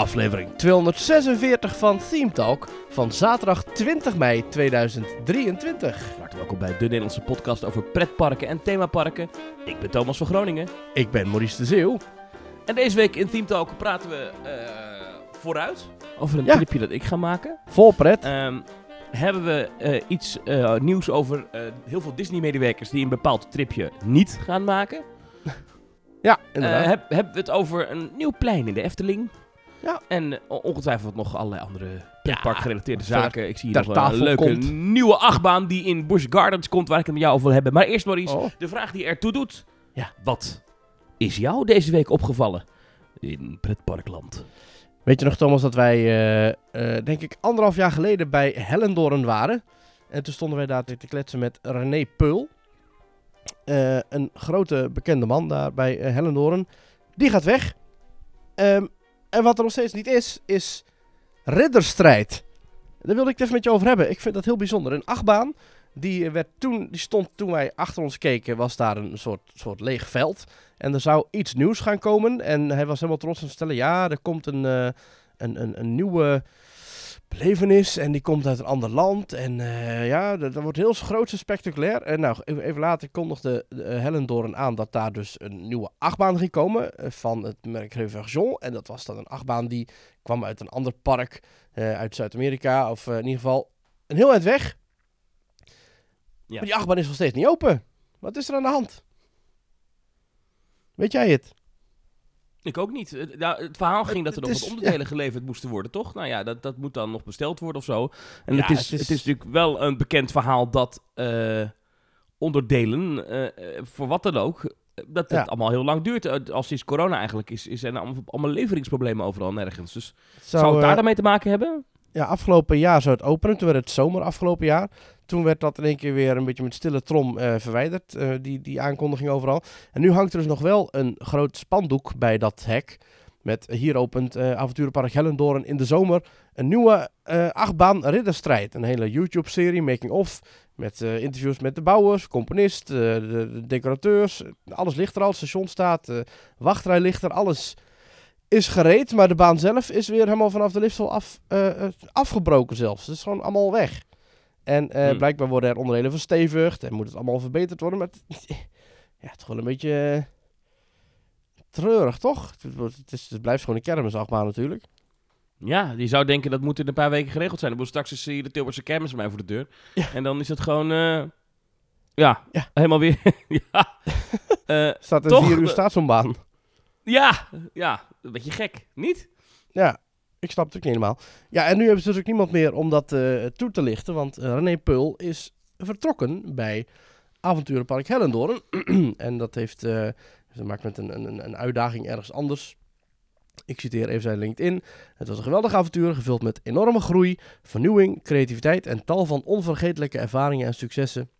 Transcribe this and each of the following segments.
aflevering 246 van Theme Talk van zaterdag 20 mei 2023. Hartelijk welkom bij de Nederlandse podcast over pretparken en themaparken. Ik ben Thomas van Groningen. Ik ben Maurice de Zeeuw. En deze week in Team Talk praten we eh, vooruit over een Ja. tripje dat ik ga maken. Vol pret. Ehm, hebben we eh, iets eh, nieuws over heel veel Disney-medewerkers die een bepaald tripje niet gaan maken. ja, inderdaad. heb, hebben we het over een nieuw plein in de Efteling. Ja. En eh, ongetwijfeld nog allerlei andere pretparkgerelateerde wat er zaken. Ik zie hier nog een leuke komt. nieuwe achtbaan die in Busch Gardens komt, waar ik het met jou over wil hebben. Maar eerst Maurice, Oh. de vraag die ertoe doet. Ja. Wat is jou deze week opgevallen in pretparkland? Weet je nog, Thomas, dat wij, eh, eh, denk ik, anderhalf jaar geleden bij Hellendoorn waren. En toen stonden wij daar te kletsen met René Peul. Een grote bekende man daar bij Hellendoorn. Die gaat weg. Ehm, en wat er nog steeds niet is, is ridderstrijd. Daar wilde ik het even met je over hebben. Ik vind dat heel bijzonder. Een achtbaan, die, werd toen, die stond toen wij achter ons keken, was daar een soort, soort leeg veld. En er zou iets nieuws gaan komen. En hij was helemaal trots om te vertellen, ja, er komt een, eh, een, een, een nieuwe belevenis. En die komt uit een ander land. En eh, ja, dat, dat wordt heel groot en spectaculair. En nou, even, even later kondigde de, eh, Hellendoorn aan dat daar dus een nieuwe achtbaan ging komen. eh, van het merk Reversion. En dat was dan een achtbaan die kwam uit een ander park. eh, uit Zuid-Amerika. Of eh, in ieder geval een heel eind weg. Ja. Maar die achtbaan is nog steeds niet open. Wat is er aan de hand? Weet jij het? Ik ook niet. Het, nou, het verhaal ging dat er nog is- wat onderdelen geleverd moesten worden, toch? Nou ja, dat, dat moet dan nog besteld worden of zo. En Ja, het, is, het is- het is natuurlijk wel een bekend verhaal dat eh, onderdelen, eh, voor wat dan ook, eh, dat het Ja. allemaal heel lang duurt. Als sinds corona eigenlijk is, is er allemaal, allemaal leveringsproblemen overal en nergens. Dus zou, het daar daarmee te maken hebben? Ja, afgelopen jaar zou het openen. Toen werd het zomer afgelopen jaar. Toen werd dat in één keer weer een beetje met stille trom eh, verwijderd. eh, die, die aankondiging overal. En nu hangt er dus nog wel een groot spandoek bij dat hek. Met hier opent Avonturenpark Hellendoorn in de zomer een nieuwe achtbaan ridderstrijd. Een hele YouTube-serie, making of. Met interviews met de bouwers, componist, eh, de, de decorateurs. Alles ligt er al, station staat, wachtrij ligt er, alles is gereed. Maar de baan zelf is weer helemaal vanaf de liftsel af, eh, eh, afgebroken zelfs. Het is gewoon allemaal weg. En eh, Hmm. blijkbaar worden er onderdelen verstevigd en moet het allemaal verbeterd worden. Maar het, ja, het is gewoon een beetje treurig, toch? Het, is, het blijft gewoon een kermisachtbaan natuurlijk. Ja, je zou denken dat moet in een paar weken geregeld zijn. Dan moet straks is hier de Tilburgse kermis bij mij voor de deur. Ja. En dan is het gewoon, ja, Ja. helemaal weer, ja. Staat een Toch? vier uur staat zo'n baan. Ja, ja, een beetje gek, niet? Ja, ik snap het ook niet helemaal. Ja, en nu hebben ze dus ook niemand meer om dat eh, toe te lichten. Want eh, René Peul is vertrokken bij Avonturenpark Hellendoorn. en dat heeft eh te maken met een, een, een uitdaging ergens anders. Ik citeer even zijn LinkedIn. Het was een geweldig avontuur, gevuld met enorme groei, vernieuwing, creativiteit en tal van onvergetelijke ervaringen en successen.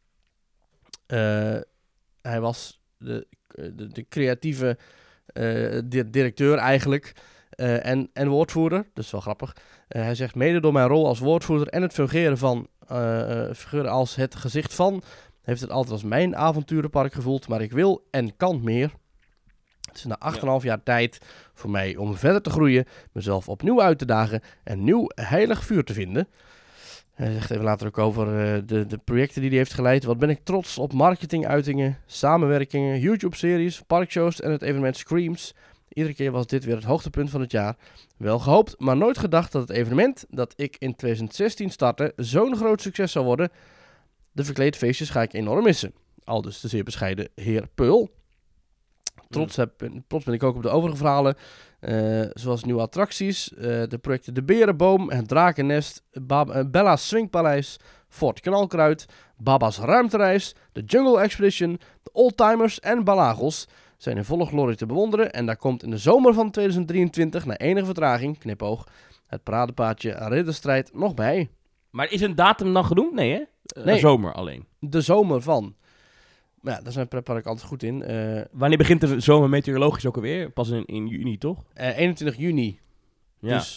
Hij was de, de, creatieve di- directeur eigenlijk. Eh, en, en woordvoerder, is wel grappig. Eh, hij zegt, mede door mijn rol als woordvoerder en het fungeren, van, eh, eh, fungeren als het gezicht van, heeft het altijd als mijn avonturenpark gevoeld, maar ik wil en kan meer. Het is na 8,5 jaar tijd voor mij om verder te groeien, mezelf opnieuw uit te dagen en nieuw heilig vuur te vinden. Hij zegt even later ook over eh, de, de projecten die hij heeft geleid. Wat ben ik trots op marketinguitingen, samenwerkingen, YouTube-series, parkshows en het evenement Screams. Iedere keer was dit weer het hoogtepunt van het jaar. Wel gehoopt, maar nooit gedacht dat het evenement dat ik in 2016 startte zo'n groot succes zou worden. De verkleedfeestjes ga ik enorm missen. Al dus de zeer bescheiden heer Peul. Trots, heb, trots ben ik ook op de overige verhalen, eh, zoals nieuwe attracties, eh, de projecten De Berenboom, Het Drakennest, Bab- eh, Bella's Swingpaleis, Fort Knalkruid, Baba's Ruimtereis, de Jungle Expedition, de Oldtimers en Balagos zijn in volle glorie te bewonderen. En daar komt in de zomer van 2023, na enige vertraging, knipoog, het paradepaadje Ridderstrijd nog bij. Maar is een datum dan genoemd? Nee, hè? Nee. Zomer alleen. De zomer van. Ja, daar zijn pretpark altijd goed in. Eh, Wanneer begint de zomer meteorologisch ook alweer? Pas in, in juni, toch? eh, 21 juni. Ja. Dus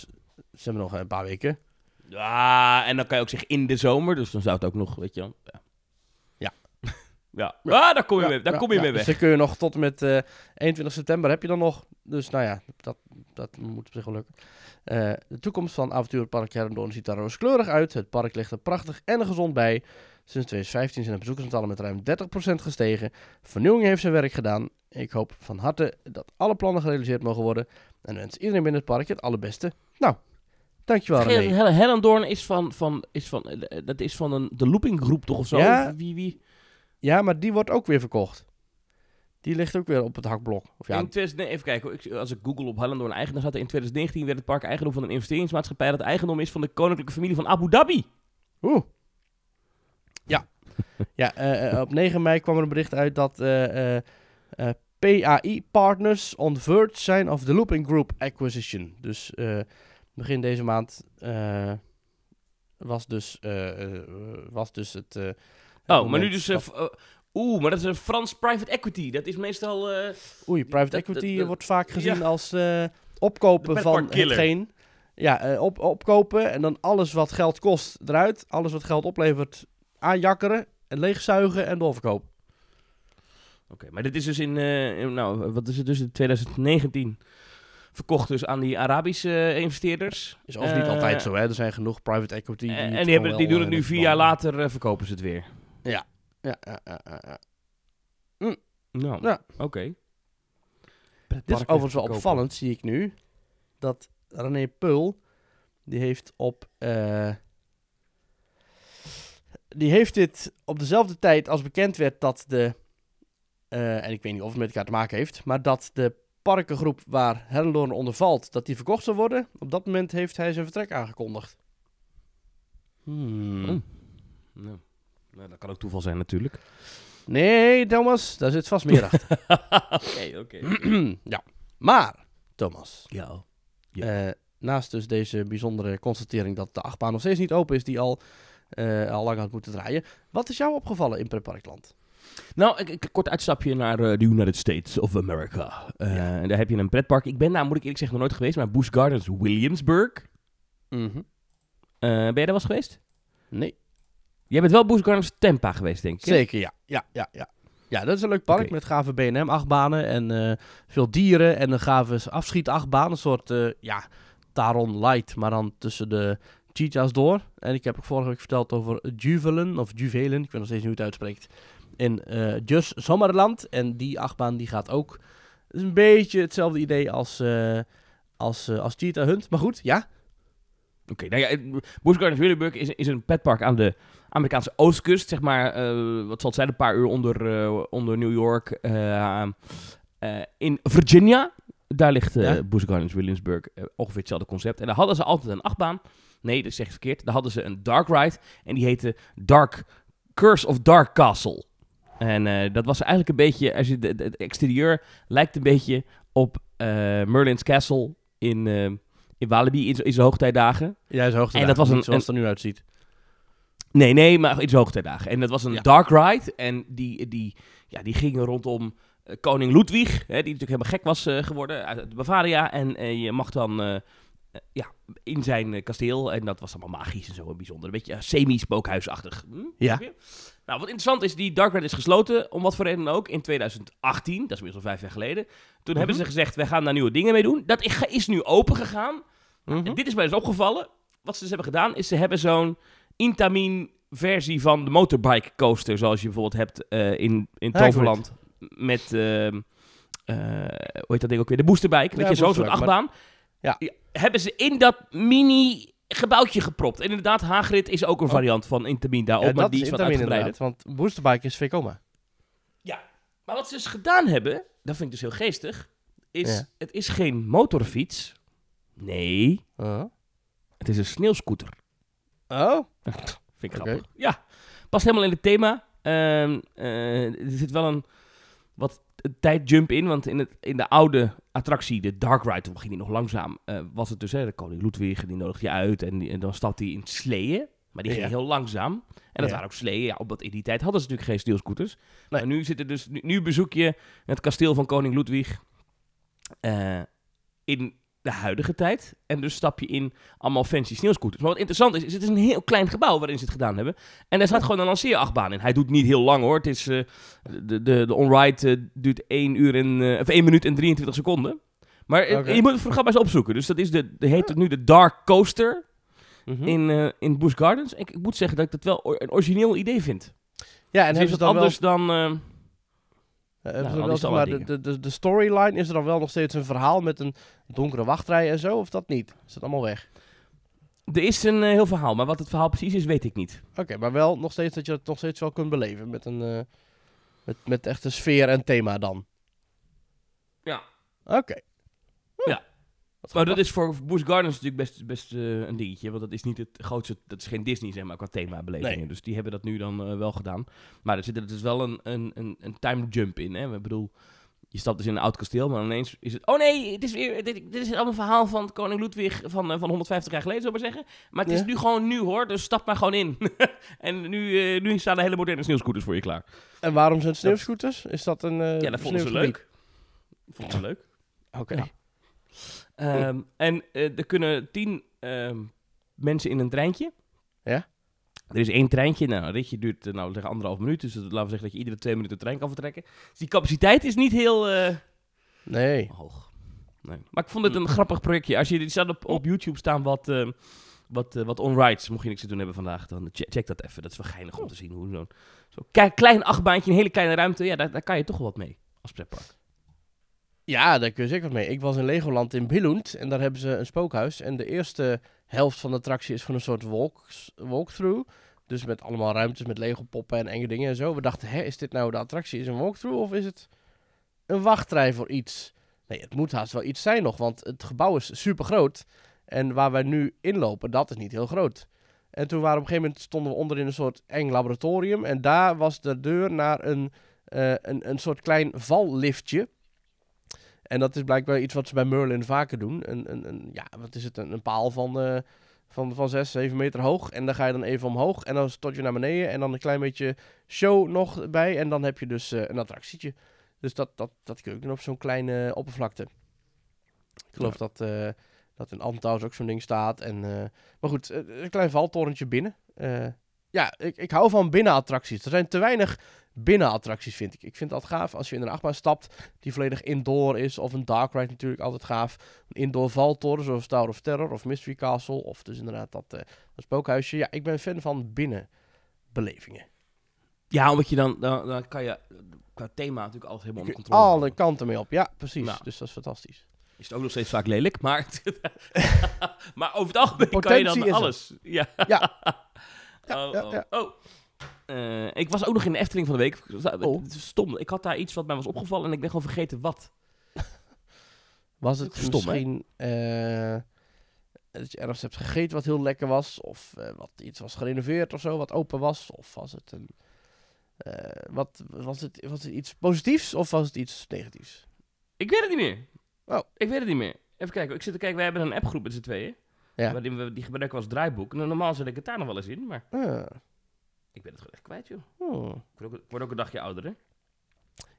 ze hebben nog een paar weken. ja, en dan kan je ook zeggen in de zomer, dus dan zou het ook nog, weet je wel. Ja. Ja, Ja. Ah, daar kom je, Ja, mee, daar ja, kom je ja. mee Dus weg. dan kun je nog tot en met eh 21 september heb je dan nog. Dus nou ja, dat, dat moet op zich wel lukken. Eh, de toekomst van Avonturenpark Herrendoorn ziet daar rooskleurig uit. Het park ligt er prachtig en gezond bij. Sinds 2015 zijn de bezoekersaantallen met ruim 30% gestegen. Vernieuwing heeft zijn werk gedaan. Ik hoop van harte dat alle plannen gerealiseerd mogen worden. En wens iedereen binnen het park het allerbeste. Nou, dankjewel René. Hellendoorn is van, van, is van, eh, dat is van een, de loopinggroep toch of zo? Ja. Wie, wie? Ja, maar die wordt ook weer verkocht. Die ligt ook weer op het hakblok. Of ja, In 2000, nee, even kijken, als ik Google op Hellendoorn eigenaar zat, in 2019 werd het park eigendom van een investeringsmaatschappij dat eigendom is van de koninklijke familie van Abu Dhabi. Oeh. Ja. ja, eh, eh, op 9 mei kwam er een bericht uit dat eh, PAI Partners on verge zijn of the Looping Group acquisition. Dus begin deze maand was, dus, was dus het. Oh, maar nu dus... eh, dat- eh, Oeh, maar dat is een Frans private equity. Dat is meestal... eh, Oei, private dat- equity dat- wordt vaak gezien ja. als opkopen van hetgeen. Ja, op, opkopen en dan alles wat geld kost eruit. Alles wat geld oplevert aanjakkeren en leegzuigen en doorverkopen. Oké, maar dit is dus in, in- nou, wat is het dus in 2019 verkocht dus aan die Arabische investeerders. Is overigens niet altijd zo, hè. Er zijn genoeg private equity. En, die, hebben, die doen het nu vier jaar later, verkopen ze het weer. Ja, ja, ja, ja, ja. Nou, Ja. oké. Dit is overigens wel opvallend, zie ik nu. Dat René Peul, die heeft op... eh, die heeft dit op dezelfde tijd als bekend werd dat de... eh, en ik weet niet of het met elkaar te maken heeft... maar dat de parkengroep waar Herrendoorn onder valt... dat die verkocht zou worden. Op dat moment heeft hij zijn vertrek aangekondigd. Hmm. Oh. Nou, nou, dat kan ook toeval zijn natuurlijk. Nee, Thomas, daar zit vast meer achter. Oké, oké. ja. Maar, Thomas... Ja. Eh, naast dus deze bijzondere constatering dat de achtbaan nog steeds niet open is, die al, eh, al lang had moeten draaien. Wat is jou opgevallen in Pretparkland? Nou, ik, ik, kort uitstapje naar eh, de United States of America. Ja. En daar heb je een pretpark. Ik ben daar, moet ik eerlijk zeggen, nog nooit geweest, maar Busch Gardens Williamsburg. Mhm. Ben je daar wel eens geweest? Nee. Jij bent wel Busch Gardens Tampa geweest, denk ik. hè? Zeker, ja. Ja, ja, ja. Ja, dat is een leuk park met gave B&M-achtbanen en eh, veel dieren en een gave afschietachtbaan. Een soort, eh, ja, Taron Light, maar dan tussen de cheetahs door. En ik heb ook vorige week verteld over Juvelen, of Juvelen, ik weet nog steeds niet hoe het uitspreekt, in eh Jus Sommerland. En die achtbaan die gaat ook, het is een beetje hetzelfde idee als, als, als Cheetah Hunt. Maar goed, ja. Oké, nou ja, Busch Gardens Williamsburg is, is een petpark aan de Amerikaanse oostkust, zeg maar, eh, wat zal het zijn, een paar uur onder, eh, onder New York, eh, in Virginia. Daar ligt Ja. Busch Gardens Williamsburg, ongeveer hetzelfde concept. En daar hadden ze altijd een achtbaan. Nee, dat zeg ik verkeerd. Daar hadden ze een dark ride en die heette Dark Curse of Dark Castle. En dat was eigenlijk een beetje, als je het exterieur lijkt een beetje op Merlin's Castle in, in Walibi in, in zijn hoogtijdagen. Jij is hoogte En dat was een- zoals het er nu uitziet. Nee, nee, maar in zijn hoogtijdagen. En dat was een Ja. dark ride. En die, die, ja, die gingen rondom eh, koning Ludwig, hè, die natuurlijk helemaal gek was eh, geworden uit Bavaria. En eh, je mag dan ja, in zijn kasteel. En dat was allemaal magisch en zo en bijzonder. Een beetje semi-spookhuisachtig. Hm? Ja. Nou, wat interessant is, die dark ride is gesloten, om wat voor reden dan ook, in 2018. Dat is inmiddels al vijf jaar geleden. Toen hebben Mhm. ze gezegd, wij gaan daar nieuwe dingen mee doen. Dat is, is nu open gegaan. Mhm. En dit is mij dus opgevallen. Wat ze dus hebben gedaan, is ze hebben zo'n Intamin versie van de motorbike coaster, zoals je bijvoorbeeld hebt eh, in, in Ja, Toverland. Met, eh, hoe heet dat ding ook weer? De boosterbike. Weet Ja, je, zo'n soort achtbaan. Ja. Hebben ze in dat mini gebouwtje gepropt. En inderdaad, Hagrid is ook een Oh. variant van Intamin daarop, Ja, maar die is wat uitgebreider. want Boosterbike is Vekoma. Maar wat ze dus gedaan hebben, dat vind ik dus heel geestig, is Ja. het is geen motorfiets. Nee, het is een sneeuwscooter. Oh? Vind ik Oké. grappig. Ja, past helemaal in het thema. Ehm, eh, er zit wel een wat een tijdjump in, want in, het, in de oude attractie, de Dark Ride, toen ging die nog langzaam, eh, was het dus, hè, de koning Ludwig, die nodigde je uit en, die- en dan stapte hij in sleeën. Maar die ging Ja. heel langzaam. En dat Ja. waren ook sleeën. Ja, omdat in die tijd hadden ze natuurlijk geen sneeuwscooters. Nee. Maar nu, zit er dus, nu, nu bezoek je het kasteel van koning Ludwig eh, in de huidige tijd. En dus stap je in allemaal fancy sneeuwscooters. Maar wat interessant is, is het is een heel klein gebouw waarin ze het gedaan hebben. En daar staat gewoon een lanceerachtbaan in. Hij doet niet heel lang hoor. Het is, eh, de, de, de on-ride eh, duurt 1, uur en, eh, of 1 minuut en 23 seconden. Maar je moet het voor maar eens opzoeken. Dus dat is de, de heet het nu de Dark Coaster Mhm. in, in Busch Gardens. Ik, ik moet zeggen dat ik dat wel een origineel idee vind. ja, en En hebben is ze het dan wel, anders dan... eh, Nou, wel maar, de, de, de, de storyline, is er dan wel nog steeds een verhaal met een donkere wachtrij en zo? Of dat niet? Is dat allemaal weg? er is een eh, heel verhaal, maar wat het verhaal precies is, weet ik niet. Oké, maar wel nog steeds dat je het nog steeds wel kunt beleven met een eh, met, met echte sfeer en thema dan. Ja. Oké. Wat Maar dat is voor Busch Gardens natuurlijk best, best eh, een dingetje. Want dat is niet het grootste... Dat is geen Disney, zeg maar, qua themabelevingen. Nee. Dus die hebben dat nu dan eh, wel gedaan. Maar er zit er dus wel een, een, een, een time jump in. Hè? Ik bedoel, je stapt dus in een oud kasteel, maar ineens is het... Oh nee, het is weer, dit, dit is allemaal een verhaal van koning Ludwig van, eh, van 150 jaar geleden, zou ik maar zeggen. Maar het is nu gewoon nu, hoor. Dus stap maar gewoon in. en nu, nu staan er hele moderne sneeuwscooters voor je klaar. En waarom zijn het sneeuwscooters? Is dat een ja, dat vonden ze leuk. Vonden ze leuk. Oké. Ja. Ehm, en eh, er kunnen tien ehm, mensen in een treintje. Ja. Er is één treintje. Nou, een ritje duurt uh, nou, zeg anderhalf minuut. Dus laten we zeggen dat je iedere twee minuten een trein kan vertrekken. Dus die capaciteit is niet heel eh, Nee. hoog. Nee. Maar ik vond het een grappig projectje. Als je die staat op, op YouTube staan wat, ehm, wat, eh, wat on-rides. Mocht je niks te doen hebben vandaag, dan check, check dat even. Dat is wel geinig om te zien hoe zo'n zo klein achtbaantje, een hele kleine ruimte. Ja, daar, daar kan je toch wel wat mee als pretpark. Ja, daar kun je zeker wat mee. Ik was in Legoland in Billund en daar hebben ze een spookhuis. En de eerste helft van de attractie is van een soort walks, walkthrough. Dus met allemaal ruimtes met Lego poppen en enge dingen en zo. We dachten, hè, is dit nou de attractie? Is een walkthrough of is het een wachtrij voor iets? Nee, het moet haast wel iets zijn nog, want het gebouw is super groot. En waar wij nu inlopen, dat is niet heel groot. En toen waren op een gegeven moment stonden we onder in een soort eng laboratorium. En daar was de deur naar een, eh, een, een soort klein valliftje. En dat is blijkbaar iets wat ze bij Merlin vaker doen. Een, een, een, ja, wat is het? Een, een paal van, eh van, van 6, 7 meter hoog. En dan ga je dan even omhoog. En dan stort je naar beneden. En dan een klein beetje show nog bij. En dan heb je dus eh, een attractietje. Dus dat, dat, dat kun je ook doen op zo'n kleine eh, oppervlakte. Ik geloof dat, eh dat in Altenhuis ook zo'n ding staat. En, maar goed, een klein valtorentje binnen. Ja, ik, ik hou van binnenattracties. Er zijn te weinig binnenattracties, vind ik. Ik vind dat gaaf als je in een achtbaan stapt die volledig indoor is. Of een dark ride natuurlijk altijd gaaf. Een indoor valtoren zoals Tower of Terror of Mystery Castle. Of dus inderdaad dat, eh, dat spookhuisje. Ja, ik ben fan van binnenbelevingen. Ja, omdat je dan, dan, dan kan je qua thema natuurlijk altijd helemaal onder controle Alle kanten mee op. Ja, precies. Nou. Dus dat is fantastisch. Is het ook nog steeds vaak lelijk, maar, maar over het algemeen kan je dan alles. Ja. Ja. oh, ja, oh. ja. oh. Eh, ik was ook nog in de Efteling van de week. Oh. Stom. Ik had daar iets wat mij was opgevallen en ik ben gewoon vergeten wat. Was het Stom, misschien eh, dat je ergens hebt gegeten wat heel lekker was? Of eh, wat iets was gerenoveerd of zo, wat open was? Of was het een... wat, was, het, was het iets positiefs of was het iets negatiefs? Ik weet het niet meer. Oh. Ik weet het niet meer. Even kijken. Ik zit te kijken. Wij hebben een appgroep met z'n tweeën. Ja. Waarin we die gebruiken als draaiboek. En normaal zet ik het daar nog wel eens in, maar ik ben het gewoon echt kwijt, joh. Ik word ook, ik word ook een dagje ouder, hè?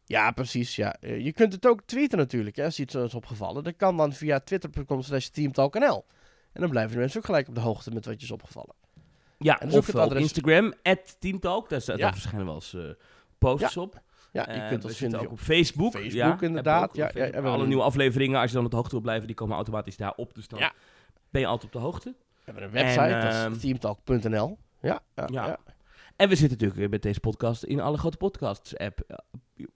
Ja, precies. Ja. Eh, je kunt het ook tweeten natuurlijk, hè, als je iets is opgevallen. Dat kan dan via twitter.com slash teamtalknl. En dan blijven de mensen ook gelijk op de hoogte met wat je is opgevallen. Ja, En dus of het op adres- Instagram, Teamtalk. Daar, staat, Ja. daar verschijnen wel eens eh, posts op. Ja, je Eh, kunt ons zitten vinden ook op op Facebook. Facebook, ja, inderdaad. Ja, op Facebook. Alle nieuwe afleveringen, als je dan op de hoogte wil blijven, die komen automatisch daarop. Dus dan Ja. Ben je altijd op de hoogte. We hebben een website, En, dat ehm, is teamtalk.nl. Ja, ja, Ja. En we zitten natuurlijk met deze podcast in alle grote podcasts-app. eh,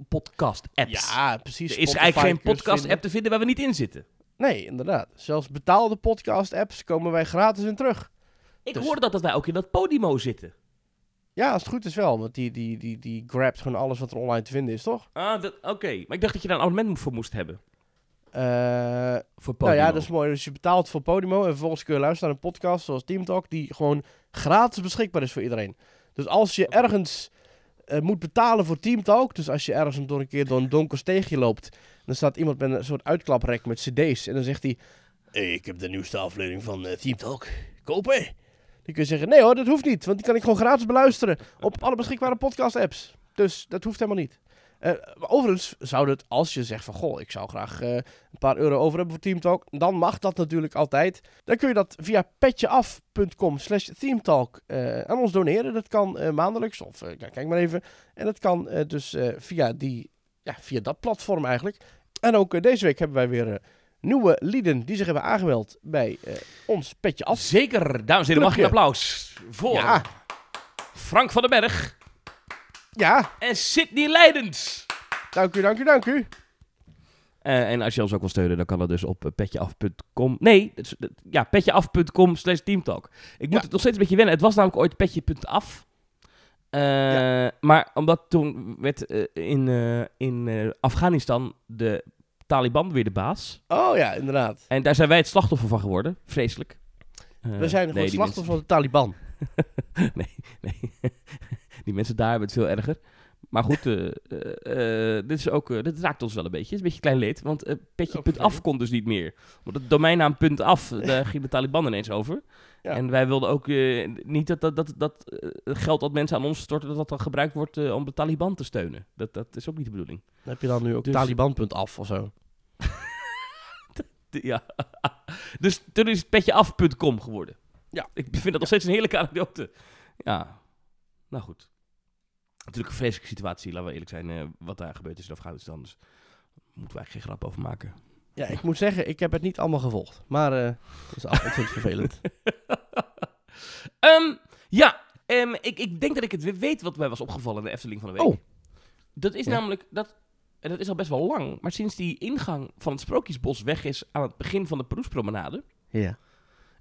podcast-apps. Ja, precies. er is Spotify eigenlijk geen podcast-app te vinden waar we niet in zitten. Nee, inderdaad. Zelfs betaalde podcast-apps komen wij gratis in terug. Ik Dus- hoorde dat, dat wij ook in dat Podimo zitten. Ja, als het goed is wel, want die, die, die, die grabt gewoon alles wat er online te vinden is, toch? Ah, dat- oké. Maar ik dacht dat je daar een abonnement voor moest hebben. Eh, Voor Podimo. nou ja, dat is mooi. Dus je betaalt voor Podimo en vervolgens kun je luisteren naar een podcast zoals Team Talk, die gewoon gratis beschikbaar is voor iedereen. Dus als je ergens eh, moet betalen voor Team Talk, dus als je ergens door een keer door een donker steegje loopt, dan staat iemand met een soort uitklaprek met cd's en dan zegt hij, hey, ik heb de nieuwste aflevering van eh, Team Talk, kopen. Dan kun je zeggen, nee hoor, dat hoeft niet, want die kan ik gewoon gratis beluisteren op alle beschikbare podcast apps. Dus dat hoeft helemaal niet. Eh, overigens zou het, als je zegt van, goh, ik zou graag eh, een paar euro over hebben voor Teamtalk, dan mag dat natuurlijk altijd. Dan kun je dat via petjeaf.com slash teamtalk eh, aan ons doneren. Dat kan maandelijks, of kijk maar even. En dat kan dus via, die, ja, via dat platform eigenlijk. En ook deze week hebben wij weer nieuwe lieden die zich hebben aangemeld bij ons Petje Af. Zeker, dames en heren, mag ik een applaus voor Ja, Frank van den Berg ja, en Sidney Leidens. dank u, dank u, dank u. Eh, en als je ons ook wil steunen, dan kan dat dus op eh, petjeaf.com. Nee, ja, petjeaf.com slash teamtalk. Ik moet Ja. het nog steeds een beetje wennen. Het was namelijk ooit petje.af. Eh, Maar omdat toen werd in, in Afghanistan de Taliban weer de baas. Oh ja, inderdaad. En daar zijn wij het slachtoffer van geworden. Vreselijk. We zijn gewoon slachtoffer van de Taliban. nee, nee. Die mensen daar hebben het veel erger. Maar goed, eh, dit, is ook, dit raakt ons wel een beetje. Het is een beetje klein leed, want petje Ook punt af vervelend. kon dus niet meer. Want het domeinnaam punt af, daar ging de Taliban ineens over. Ja. En wij wilden ook niet dat, dat, dat, dat geld dat mensen aan ons storten, dat dat dan gebruikt wordt om de Taliban te steunen. Dat, dat is ook niet de bedoeling. Dan heb je dan nu ook Dus- Taliban.af of zo. Ja. dus toen is het petjeaf.com geworden. Ja. Ik vind dat nog steeds een heerlijke anekdote. Ja, nou goed. Natuurlijk een vreselijke situatie, laten we eerlijk zijn, eh, wat daar gebeurd is in Afghanistan. Dus daar moeten wij geen grap over maken. Ja, ik moet zeggen, ik heb het niet allemaal gevolgd. Maar eh dat is altijd vervelend. Ehm, ja, ehm, ik, ik denk dat ik het weer weet wat mij was opgevallen in de Efteling van de week. Oh. Dat is Ja. namelijk, dat, en dat is al best wel lang, maar sinds die ingang van het Sprookjesbos weg is aan het begin van de Peroespromenade, ja.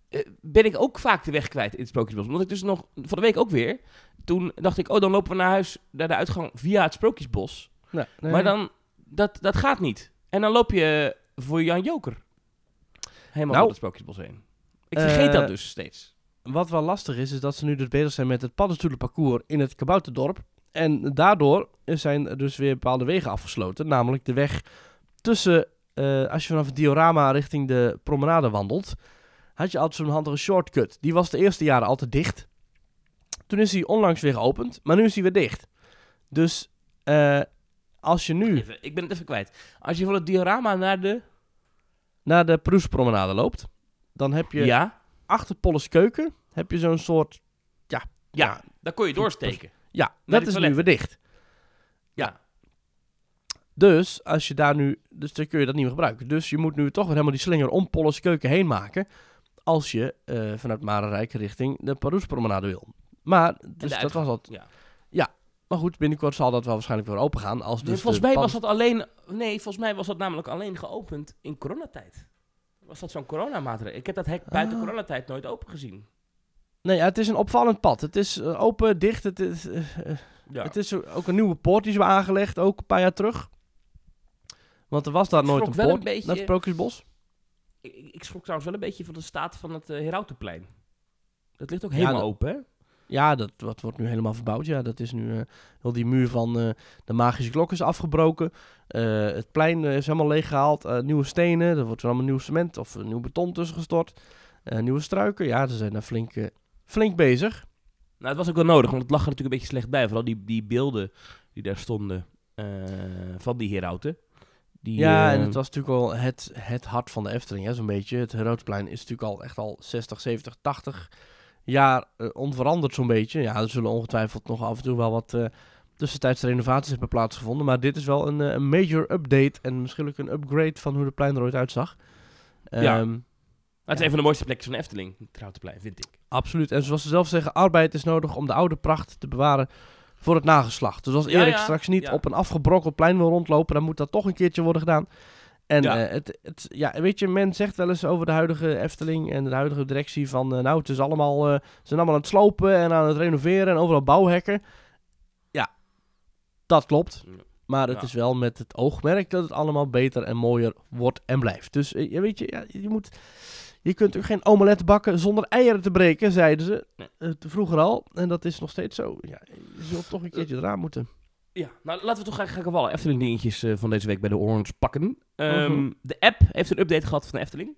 Eh, ben ik ook vaak de weg kwijt in het Sprookjesbos. Omdat ik dus nog, van de week ook weer, toen dacht ik, oh dan lopen we naar huis, naar de uitgang via het Sprookjesbos. Nee. Maar dan, dat, dat gaat niet. En dan loop je voor Jan Joker. Helemaal Nou, door het Sprookjesbos heen. Ik vergeet eh, dat dus steeds. Wat wel lastig is, is dat ze nu dus bezig zijn met het paddenstoelenparcours in het Kabouterdorp. En daardoor zijn er dus weer bepaalde wegen afgesloten. Namelijk de weg tussen, eh, als je vanaf het diorama richting de promenade wandelt, had je altijd zo'n handige shortcut. Die was de eerste jaren altijd dicht. Toen is hij onlangs weer geopend, maar nu is hij weer dicht. Dus eh, als je nu Even, ik ben het even kwijt. Als je van het diorama naar de... naar de Proespromenade loopt, dan heb je Ja? achter Polles Keuken heb je zo'n soort... Ja, Ja, daar kon je doorsteken. ja dat is nu weer dicht. Ja. Dus als je daar nu, dus dan kun je dat niet meer gebruiken. Dus je moet nu toch weer helemaal die slinger om Polles Keuken heen maken. Als je eh, vanuit Marenrijk richting de Paroespromenade wil. Maar, dus dat was al. Ja. Maar goed, binnenkort zal dat wel waarschijnlijk weer open gaan. Als Nee, dus volgens mij was dat alleen... Nee, volgens mij was dat namelijk alleen geopend in coronatijd. Was dat zo'n coronamaatregel? Ik heb dat hek buiten Ah. coronatijd nooit open gezien. Nee, ja, het is een opvallend pad. Het is eh, open, dicht. Het is, eh, Ja. het is ook een nieuwe poort die ze hebben aangelegd, ook een paar jaar terug. Want er was daar nooit een wel een poort beetje- naar het Sprookjesbos. Ik, schrok trouwens wel een beetje van de staat van het uh, Herautenplein. Dat ligt ook Ja, helemaal dat- open, hè? Ja, dat, wordt nu helemaal verbouwd. Ja, dat is nu heel die muur van eh, de magische klok is afgebroken. Het plein is helemaal leeggehaald. Eh, nieuwe stenen, er wordt allemaal nieuw cement of nieuw beton tussen gestort. Nieuwe struiken. Ja, ze zijn daar flink, flink bezig. Nou, het was ook wel nodig, want het lag er natuurlijk een beetje slecht bij. Vooral die, die beelden die daar stonden van die herauten. Die, ja, eh, en het was natuurlijk al het, het hart van de Efteling, zo'n beetje. Het Herootplein is natuurlijk al echt al 60, 70, 80 jaar eh, onveranderd zo'n beetje. Ja, er zullen ongetwijfeld nog af en toe wel wat eh tussentijds renovaties hebben plaatsgevonden. Maar dit is wel een, eh, een major update en misschien ook een upgrade van hoe de plein er ooit uitzag. Ja. Ehm, het is ja. een van de mooiste plekjes van de Efteling, het Herautenplein, vind ik. Absoluut. En zoals ze zelf zeggen, arbeid is nodig om de oude pracht te bewaren voor het nageslacht. Dus als Erik ja, straks niet op een afgebrokkeld plein wil rondlopen, dan moet dat toch een keertje worden gedaan. En Ja. eh, het, het, ja, weet je, men zegt wel eens over de huidige Efteling en de huidige directie van, eh, nou, het is allemaal, eh, ze zijn allemaal aan het slopen en aan het renoveren en overal bouwhekken. Ja, dat klopt. Maar het Ja. is wel met het oogmerk dat het allemaal beter en mooier wordt en blijft. Dus je weet je, ja, je moet... Je kunt ook geen omelet bakken zonder eieren te breken, zeiden ze Nee. eh, te vroeger al. En dat is nog steeds zo. Ja, je zult toch een keertje eraan moeten. Ja, nou laten we toch gaan alle Efteling dingetjes eh, van deze week bij de Orange pakken. Ehm, Mhm. De app heeft een update gehad van de Efteling.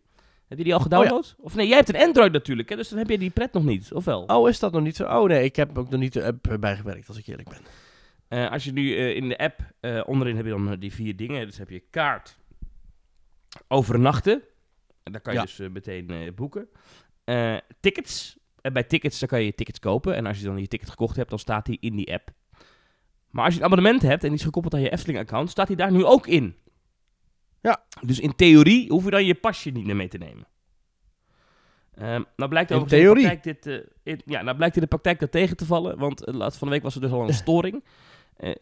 Heb je die al gedownload? Of nee, jij hebt een Android natuurlijk, hè, dus dan heb je die pret nog niet, of wel? Oh, is dat nog niet zo? Oh nee, ik heb ook nog niet de app eh, bijgewerkt, als ik eerlijk ben. Eh, als je nu eh, in de app, eh, onderin heb je dan eh, die vier dingen. Dus heb je kaart, overnachten. En daar kan je Ja. dus eh, meteen eh, boeken. Eh, tickets. En bij tickets dan kan je je tickets kopen. En als je dan je ticket gekocht hebt, dan staat die in die app. Maar als je een abonnement hebt en die is gekoppeld aan je Efteling-account, staat die daar nu ook in. Ja. Dus in theorie hoef je dan je pasje niet meer mee te nemen. Ehm, nou blijkt In theorie? In de praktijk dit, in- ja, nou blijkt in de praktijk dat tegen te vallen. Want uh, laatst van de week was er dus al een storing.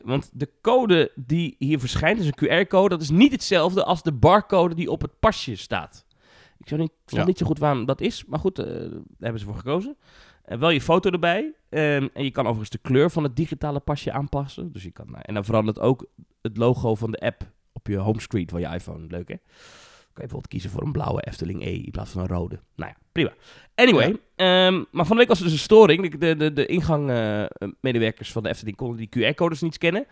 Want de code die hier verschijnt, is een QR-code, dat is niet hetzelfde als de barcode die op het pasje staat. Ik zou niet, Ja. niet zo goed waarom dat is, maar goed, eh, daar hebben ze voor gekozen. En wel je foto erbij. ehm, en je kan overigens de kleur van het digitale pasje aanpassen. Dus je kan, en dan verandert ook het logo van de app op je homescreen van je iPhone. Leuk hè? Kan je bijvoorbeeld kiezen voor een blauwe Efteling E in plaats van een rode. Nou ja, prima. Anyway, ehm, maar van de week was er dus een storing. De, de, de ingangmedewerkers van de Efteling konden die QR-codes niet scannen.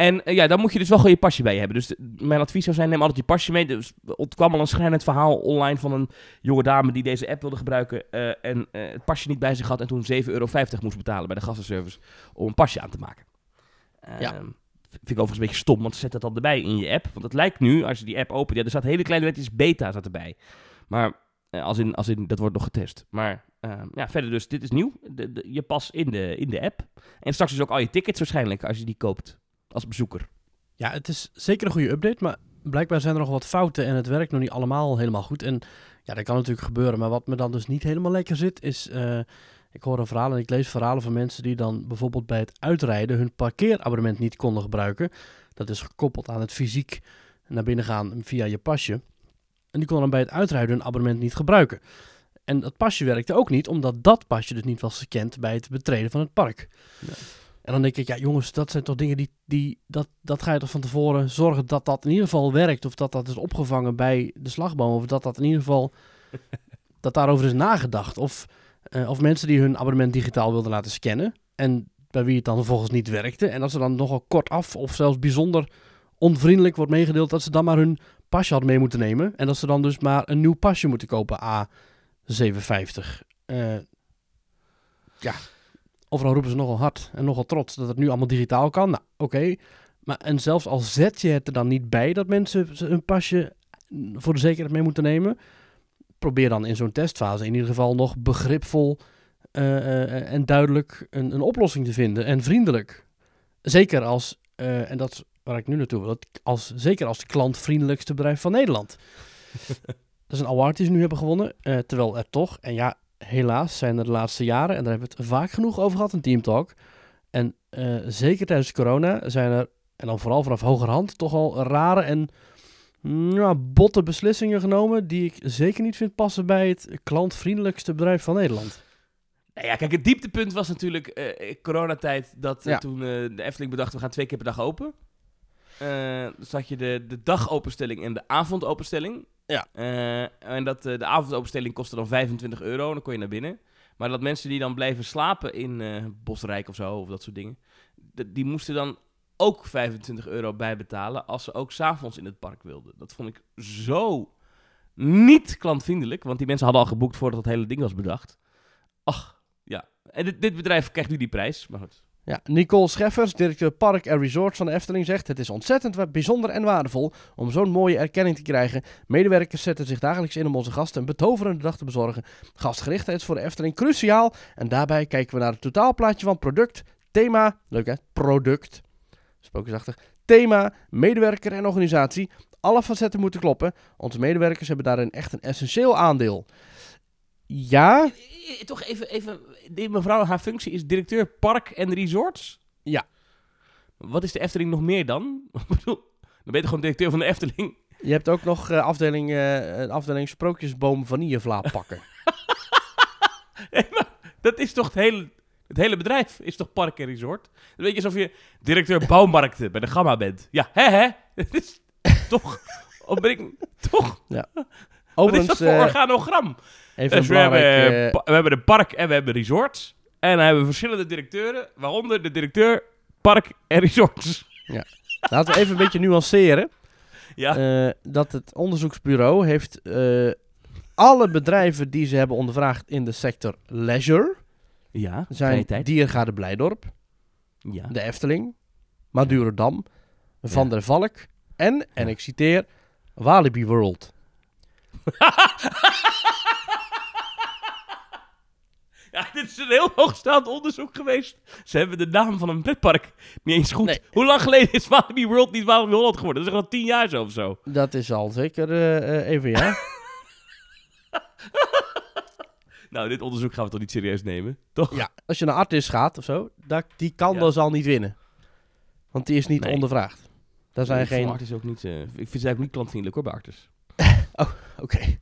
En eh, ja, dan moet je dus wel gewoon je pasje bij je hebben. Dus de- mijn advies zou zijn, neem altijd je pasje mee. Dus er ontkwam al een schrijnend verhaal online van een jonge dame die deze app wilde gebruiken. eh, en eh, het pasje niet bij zich had en toen 7,50 euro moest betalen bij de gastenservice om een pasje aan te maken. Ja. Ehm, Vind ik overigens een beetje stom, want zet dat dan erbij in je app. Want het lijkt nu, als je die app opent, ja, er staat hele kleine lettertjes beta erbij. Maar, als in, als in, dat wordt nog getest. Maar, ehm, ja, verder dus, dit is nieuw. De, de- je pas in de, in de app. En straks dus ook al je tickets waarschijnlijk, als je die koopt. Als bezoeker. Ja, het is zeker een goede update, maar blijkbaar zijn er nog wat fouten en het werkt nog niet allemaal helemaal goed. En ja, dat kan natuurlijk gebeuren, maar wat me dan dus niet helemaal lekker zit, is... eh, ik hoor een verhaal en ik lees verhalen van mensen die dan bijvoorbeeld bij het uitrijden hun parkeerabonnement niet konden gebruiken. Dat is gekoppeld aan het fysiek naar binnen gaan via je pasje. En die konden dan bij het uitrijden hun abonnement niet gebruiken. En dat pasje werkte ook niet, omdat dat pasje dus niet was gekend bij het betreden van het park. Ja. En dan denk ik, ja jongens, dat zijn toch dingen die, die dat, dat ga je toch van tevoren zorgen dat dat in ieder geval werkt. Of dat dat is opgevangen bij de slagboom. Of dat dat in ieder geval, dat daarover is nagedacht. Of, eh, of mensen die hun abonnement digitaal wilden laten scannen. En bij wie het dan vervolgens niet werkte. En dat ze dan nogal kortaf of zelfs bijzonder onvriendelijk wordt meegedeeld dat ze dan maar hun pasje hadden mee moeten nemen. En dat ze dan dus maar een nieuw pasje moeten kopen, A750. Eh ja, overal roepen ze nogal hard en nogal trots dat het nu allemaal digitaal kan. Nou, oké. Maar en zelfs al zet je het er dan niet bij dat mensen hun pasje voor de zekerheid mee moeten nemen, probeer dan in zo'n testfase in ieder geval nog begripvol eh, eh, en duidelijk een, een oplossing te vinden en vriendelijk. Zeker als, eh, en dat is waar ik nu naartoe wil, als, zeker als klantvriendelijkste bedrijf van Nederland. dat is een award die ze nu hebben gewonnen, terwijl er toch, en ja, helaas zijn er de laatste jaren, en daar hebben we het vaak genoeg over gehad in Team Talk, en eh, zeker tijdens corona zijn er, en dan vooral vanaf hogerhand, toch al rare en mm, ja, botte beslissingen genomen die ik zeker niet vind passen bij het klantvriendelijkste bedrijf van Nederland. Nou ja, kijk, het dieptepunt was natuurlijk eh, coronatijd dat eh, Ja. toen de Efteling bedacht, we gaan twee keer per dag open. Dus had je de, de dagopenstelling en de avondopenstelling. Ja. Eh, en dat, eh, de avondopenstelling kostte dan 25 euro, dan kon je naar binnen. Maar dat mensen die dan bleven slapen in eh, Bosrijk of zo, of dat soort dingen, die moesten dan ook 25 euro bijbetalen als ze ook s'avonds in het park wilden. Dat vond ik zo niet klantvriendelijk, want die mensen hadden al geboekt voordat het hele ding was bedacht. Ach, ja. En dit, dit bedrijf krijgt nu die prijs, maar goed. Ja, Nicole Scheffers, directeur Park en Resort van de Efteling, zegt: Het is ontzettend bijzonder en waardevol om zo'n mooie erkenning te krijgen. Medewerkers zetten zich dagelijks in om onze gasten een betoverende dag te bezorgen. Gastgerichtheid is voor de Efteling cruciaal. En daarbij kijken we naar het totaalplaatje van product, thema, leuk hè, product, sprookjesachtig, thema, medewerker en organisatie. Alle facetten moeten kloppen. Onze medewerkers hebben daarin echt een essentieel aandeel. Ja, Eh, Toch even, even, die mevrouw, haar functie is directeur park en resorts? Ja. Wat is de Efteling nog meer dan? Ik bedoel, dan ben je gewoon directeur van de Efteling? Je hebt ook nog eh, afdeling, eh, afdeling sprookjesboom vanillevla pakken. Nee, maar dat is toch het hele, het hele bedrijf, is toch park en resort? Weet je alsof je directeur bouwmarkten bij de Gamma bent. Ja, hè hè? Het is toch, of ben ik, toch? Wat is Overigens, dat voor eh, organogram? even Dus we hebben, eh, we hebben een park en we hebben resorts. En dan hebben we verschillende directeuren, waaronder de directeur park en resorts. laten we even een beetje nuanceren. Ja, Eh, dat het onderzoeksbureau heeft alle bedrijven die ze hebben ondervraagd in de sector leisure... ja, zijn. Diergaarde Blijdorp, Ja. de Efteling, Madurodam, Van Ja. der Valk en, en ik citeer, Walibi World. Ja, dit is een heel hoogstaand onderzoek geweest. Ze hebben de naam van een pretpark niet eens goed. Nee. Hoe lang geleden is Walibi World niet Walibi Holland geworden? Dat is al tien jaar zo of zo. Dat is al zeker eh, even, ja. Nou, dit onderzoek gaan we toch niet serieus nemen? Toch? ja. Als je naar Artis gaat of zo, dat, die kan Ja. dus al niet winnen. Want die is niet Nee. ondervraagd. Daar zijn geen... Artis ook niet... eh, ik vind ze eigenlijk niet klantvriendelijk hoor, bij Artis. Oké.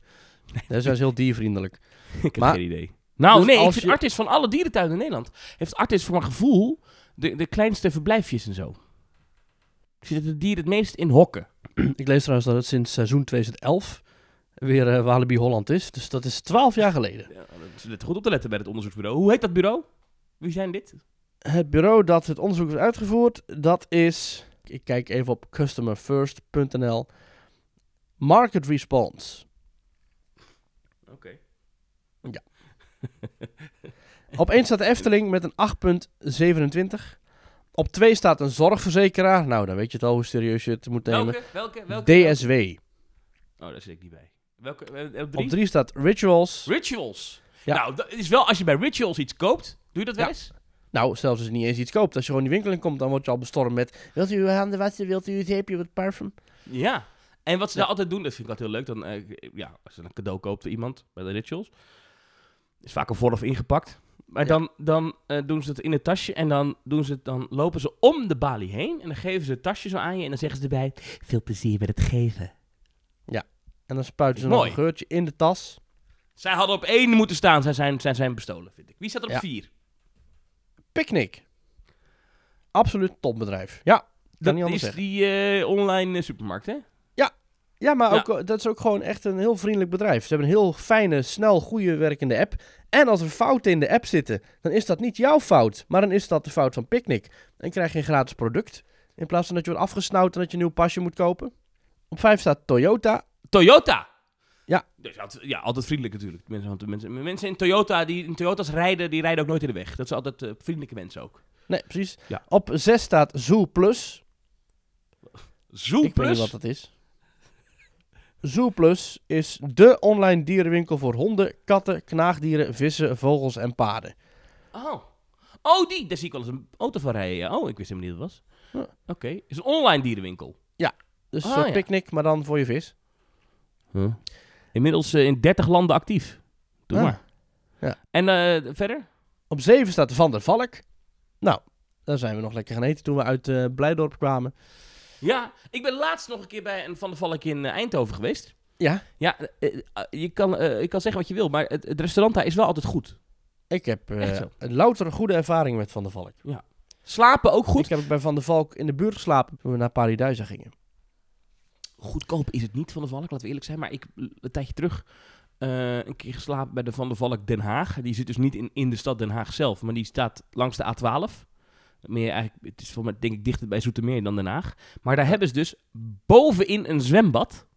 Daar zijn ze heel diervriendelijk. ik heb Maar- geen idee. Nou, dus nee, ik als vind je- Artis van alle dierentuinen in Nederland... heeft Artis voor mijn gevoel de, de kleinste verblijfjes en zo. Zitten de dieren het meest in hokken. Ik lees trouwens dat het sinds seizoen 2011 weer eh, Walibi Holland is. Dus dat is 12 jaar geleden. Ja, dat is goed op te letten bij het onderzoeksbureau. Hoe heet dat bureau? Wie zijn dit? Het bureau dat het onderzoek heeft uitgevoerd, dat is... Ik kijk even op customerfirst.nl. Market Response. Oké. Op 1 staat de Efteling met een 8,27. Op 2 staat een zorgverzekeraar. Nou, dan weet je het al hoe serieus je het moet nemen. Welke? Welke? Welke? DSW. Oh, daar zit ik niet bij. Welke? eh, Op drie? Op 3 staat Rituals. Rituals. Ja. Nou, dat is wel als je bij Rituals iets koopt. Doe je dat wel Ja. eens? Nou, zelfs als je niet eens iets koopt. Als je gewoon die winkel in komt, dan word je al bestormd met... Wilt u uw handen wassen? Wilt u uw zeepje met parfum? Ja. En wat ze Ja. daar altijd doen, dat vind ik altijd heel leuk. Dan, eh, ja, als je een cadeau koopt voor iemand bij de Rituals. Is vaak al vooraf ingepakt. Maar Ja. dan, dan eh, doen ze het in het tasje en dan, doen ze het, dan lopen ze om de balie heen. En dan geven ze het tasje zo aan je en dan zeggen ze erbij... Veel plezier met het geven. En dan spuiten ze nog een geurtje in de tas. Zij hadden op één moeten staan. Zij zijn, zij zijn bestolen, vind ik. Wie staat op Ja. vier? Picnic. Absoluut topbedrijf. Ja, kan Dat niet anders is zeggen. die eh, online supermarkt, hè? Ja, maar. Ook, eh, dat is ook gewoon echt een heel vriendelijk bedrijf. Ze hebben een heel fijne, snel, goede werkende app. En als er fouten in de app zitten, dan is dat niet jouw fout. Maar dan is dat de fout van Picnic. Dan krijg je een gratis product. In plaats van dat je wordt afgesnauwd en dat je een nieuw pasje moet kopen. Op 5 staat Toyota. Toyota. Ja. Dus altijd, ja, altijd vriendelijk natuurlijk. Mensen, want de mensen, mensen in Toyota, die in Toyota's rijden, die rijden ook nooit in de weg. Dat zijn altijd eh, vriendelijke mensen ook. Nee, precies. Ja. Op 6 staat Zoo Plus. Zoo Ik weet niet wat dat is. Zoo Plus is de online dierenwinkel voor honden, katten, knaagdieren, vissen, vogels en paarden. Oh. Oh, die. Daar zie ik wel eens een auto van rijden. ja. Oh, ik wist helemaal niet wat het was. Ja. Oké. is een online dierenwinkel. Dus een Ah, soort ja. picknick, maar dan voor je vis. Inmiddels eh, in 30 landen actief. Doe Ah. maar. Ja. En eh, verder? Op 7 staat de Van der Valk. Nou, daar zijn we nog lekker gaan eten toen we uit eh, Blijdorp kwamen. Ja, ik ben laatst nog een keer bij een Van de Valk in eh, Eindhoven geweest. Ja, Ja, eh, eh, je, kan, je kan zeggen wat je wil, maar het, het restaurant daar is wel altijd goed. ik heb zo? een louter goede ervaring met Van der Valk. Slapen ook goed. Ik heb bij Van der Valk in de buurt geslapen toen we naar Paradijsa gingen. Goedkoop is het niet van de Valk, laten we eerlijk zijn. Maar ik een tijdje terug een keer geslapen bij de Van de Valk Den Haag. Die zit dus niet in, in de stad Den Haag zelf, maar die staat langs de A12. Meer eigenlijk, het is voor mij denk ik dichter bij Zoetermeer dan Den Haag. Maar daar hebben ze dus bovenin een zwembad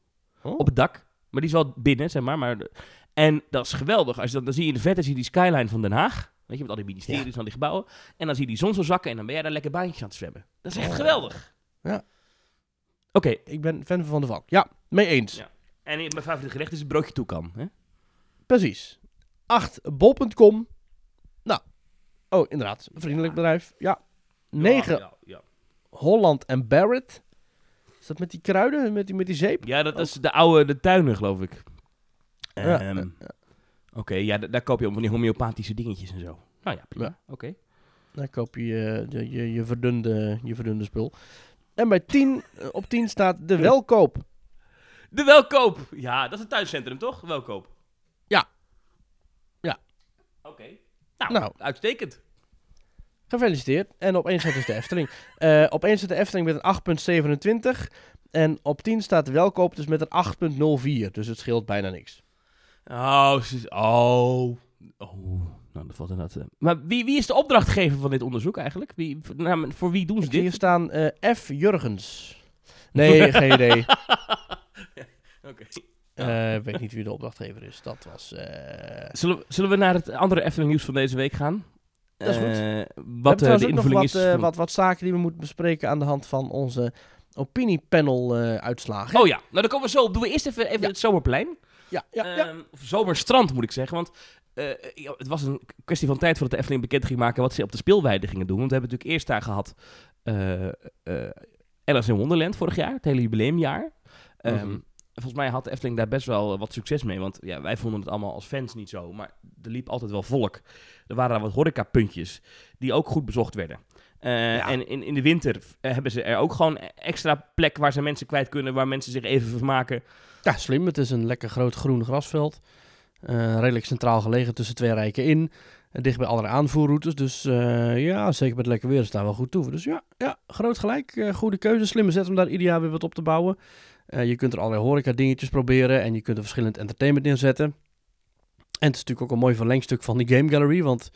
Oh. op het dak. Maar die is wel binnen, zeg maar. maar de- en dat is geweldig. Als je dan, dan zie je in de verte zie je die skyline van Den Haag. Weet je, met al die ministeries en al die gebouwen. En dan zie je die zon zo zakken en dan ben jij daar lekker baantjes aan het zwemmen. Dat is echt Oh. geweldig. Ja. Oké, Ik ben fan van der Valk. Ja, mee eens. Ja. En mijn favoriete gerecht is het broodje toekan. Hè? Precies. 8 bol.com. Nou, oh inderdaad, een vriendelijk bedrijf. Ja. 9 Ja, ja. Holland en Barrett. Is dat met die kruiden, met die, met die zeep? Ja, dat is de oude de tuinen, geloof ik. Ja, Ehm, ja. Oké, ja, da- daar koop je van die homeopathische dingetjes en zo. Nou ja, prima. Ja. Oké. Dan koop je je, je, je, je, verdunde, je verdunde spul. En bij 10, eh, op 10 staat de welkoop. De Welkoop. Ja, dat is het tuincentrum, toch? Welkoop. Ja. Ja. Oké. Nou, Nou. uitstekend. Gefeliciteerd. En op 1 staat dus de Efteling. Eh, op 1 staat de Efteling met een 8,27. En op 10 staat welkoop dus met een 8,04. Dus het scheelt bijna niks. Oh, oh. Oh. Nou, dat valt inderdaad... eh. Maar wie, wie is de opdrachtgever van dit onderzoek eigenlijk? Wie, voor, nou, voor wie doen ze Ik zie hier dit? staan eh, F. Jurgens. Nee, geen idee. Oké. Eh, Ik weet niet wie de opdrachtgever is. Dat was... eh, Zullen, we- zullen we naar het andere Efteling nieuws van deze week gaan? Dat is goed. Eh, We wat eh, de invulling wat, is. eh, wat, wat zaken die we moeten bespreken aan de hand van onze opiniepanel eh uitslagen. Oh ja, nou dan komen we zo op. Doen we eerst even, even Ja. het zomerplein. ja, ja, ja. Ehm, of zomerstrand moet ik zeggen. Want het was een kwestie van tijd voordat de Efteling bekend ging maken wat ze op de speelweide gingen doen. Want we hebben natuurlijk eerst daar gehad eh eh, Alice in Wonderland vorig jaar, het hele jubileumjaar. Ehm, Mhm. Volgens mij had de Efteling daar best wel wat succes mee. Want ja, wij vonden het allemaal als fans niet zo. Maar er liep altijd wel volk. Er waren wat horecapuntjes die ook goed bezocht werden. Eh, Ja. En in, in de winter eh, hebben ze er ook gewoon extra plek waar ze mensen kwijt kunnen. Waar mensen zich even vermaken. Ja, slim. Het is een lekker groot groen grasveld. Eh, redelijk centraal gelegen tussen twee rijken in. Dicht bij andere aanvoerroutes. Dus ja, zeker met lekker weer is daar wel goed toe. Dus ja, ja groot gelijk. Goede keuze. Slimme zet om daar ieder jaar weer wat op te bouwen. Je kunt er allerlei horeca dingetjes proberen. En je kunt er verschillend entertainment inzetten. En het is natuurlijk ook een mooi verlengstuk van die Game Gallery. Want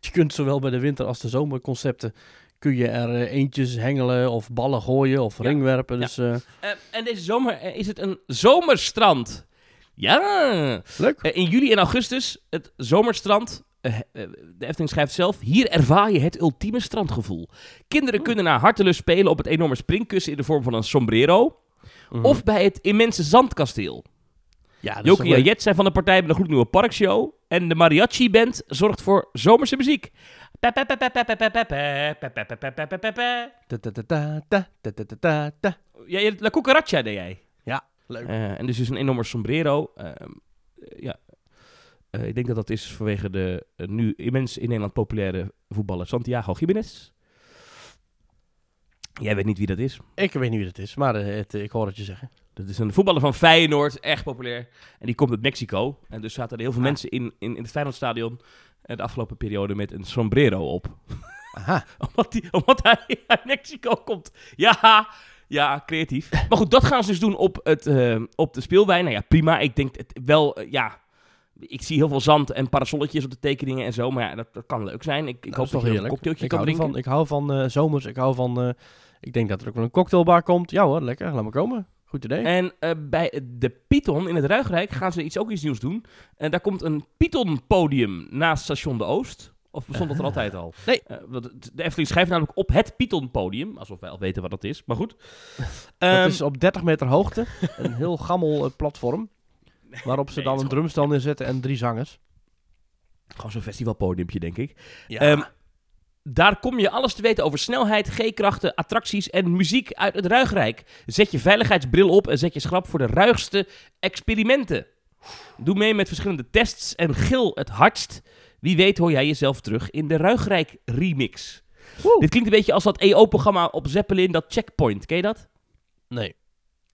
je kunt zowel bij de winter als de zomerconcepten... kun je er eh, eentjes hengelen of ballen gooien of Ja. ringwerpen. Ja. Dus eh, Eh, en deze zomer is het een zomerstrand. Ja. leuk. In juli en augustus het zomerstrand. De Efteling schrijft zelf: Hier ervaar je het ultieme strandgevoel. Kinderen kunnen naar hartelust spelen op het enorme springkussen in de vorm van een sombrero. Mhm. Of bij het immense zandkasteel. Ja, Jokie en. Jet zijn van de partij met een gloednieuwe parkshow. En de mariachi-band zorgt voor zomerse muziek. Ja, La Cucaracha deed jij. Leuk. Eh, en dus is een enorme sombrero. Ehm, eh, ja. Eh, ik denk dat dat is vanwege de eh, nu immens in Nederland populaire voetballer Santiago Gimenez. Jij weet niet wie dat is. Ik weet niet wie dat is, maar eh, het, eh, ik hoor het je zeggen. Dat is een voetballer van Feyenoord, echt populair. En die komt uit Mexico. En dus zaten er heel veel Ah. mensen in, in, in het Feyenoordstadion eh, de afgelopen periode met een sombrero op. Aha. omdat, die, omdat hij uit Mexico komt. Ja, ja, creatief. Maar goed, dat gaan ze dus doen op, het, eh, op de speelwijn. Nou ja, prima. Ik denk het wel, eh, ja... Ik zie heel veel zand en parasolletjes op de tekeningen en zo. Maar ja, dat, dat kan leuk zijn. Ik, ik Nou, hoop toch een cocktailtje ik kan hou drinken. Van, ik hou van zomers, ik hou van... ik denk dat er ook wel een cocktailbar komt. Ja hoor, lekker, laat maar komen. Goed idee. En eh, bij de Python in het Ruigrijk gaan ze iets, ook iets nieuws doen. En daar komt een Python-podium naast Station de Oost. Of bestond dat er Ah. altijd al? Nee. Eh, de Efteling schrijft namelijk op het Python-podium. Alsof wij al weten wat dat is, maar goed. dat Ehm, is op 30 meter hoogte. een heel gammel eh, platform. Waarop ze Nee, dan een drumstand inzetten en drie zangers. Gewoon zo'n festivalpodiumpje, denk ik. Ja. Ehm, daar kom je alles te weten over snelheid, G-krachten, attracties en muziek uit het Ruigrijk. Zet je veiligheidsbril op en zet je schrap voor de ruigste experimenten. Doe mee met verschillende tests en gil het hardst. Wie weet hoor jij jezelf terug in de Ruigrijk remix. Woe. Dit klinkt een beetje als dat EO-programma op Zeppelin, dat Checkpoint. Ken je dat? Nee.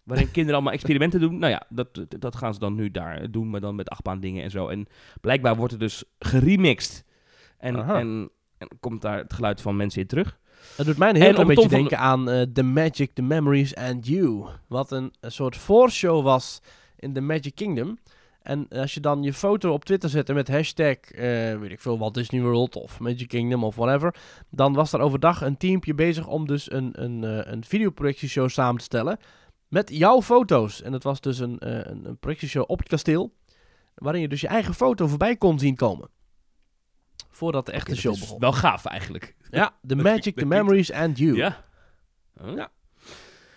Waarin kinderen allemaal experimenten doen. Nou ja, dat, dat gaan ze dan nu daar doen, maar dan met achtbaan dingen en zo. En blijkbaar wordt er dus geremixed. En, Aha. en, en komt daar het geluid van mensen in terug. Het doet mij een En heel beetje denken aan eh, The Magic, The Memories and You. Wat een, een soort voorshow was in The Magic Kingdom. En als je dan je foto op Twitter zette met hashtag, eh, weet ik veel, Walt Disney World of Magic Kingdom of whatever. Dan was er overdag een teampje bezig om dus een, een, eh, een videoprojectieshow samen te stellen. Met jouw foto's. En het was dus een, een, een projectieshow op het kasteel. Waarin je dus je eigen foto voorbij kon zien komen. Voordat de echte show begon. wel gaaf eigenlijk. Ja, The Magic, The klinkt- Memories and You. Ja. Huh? Ja.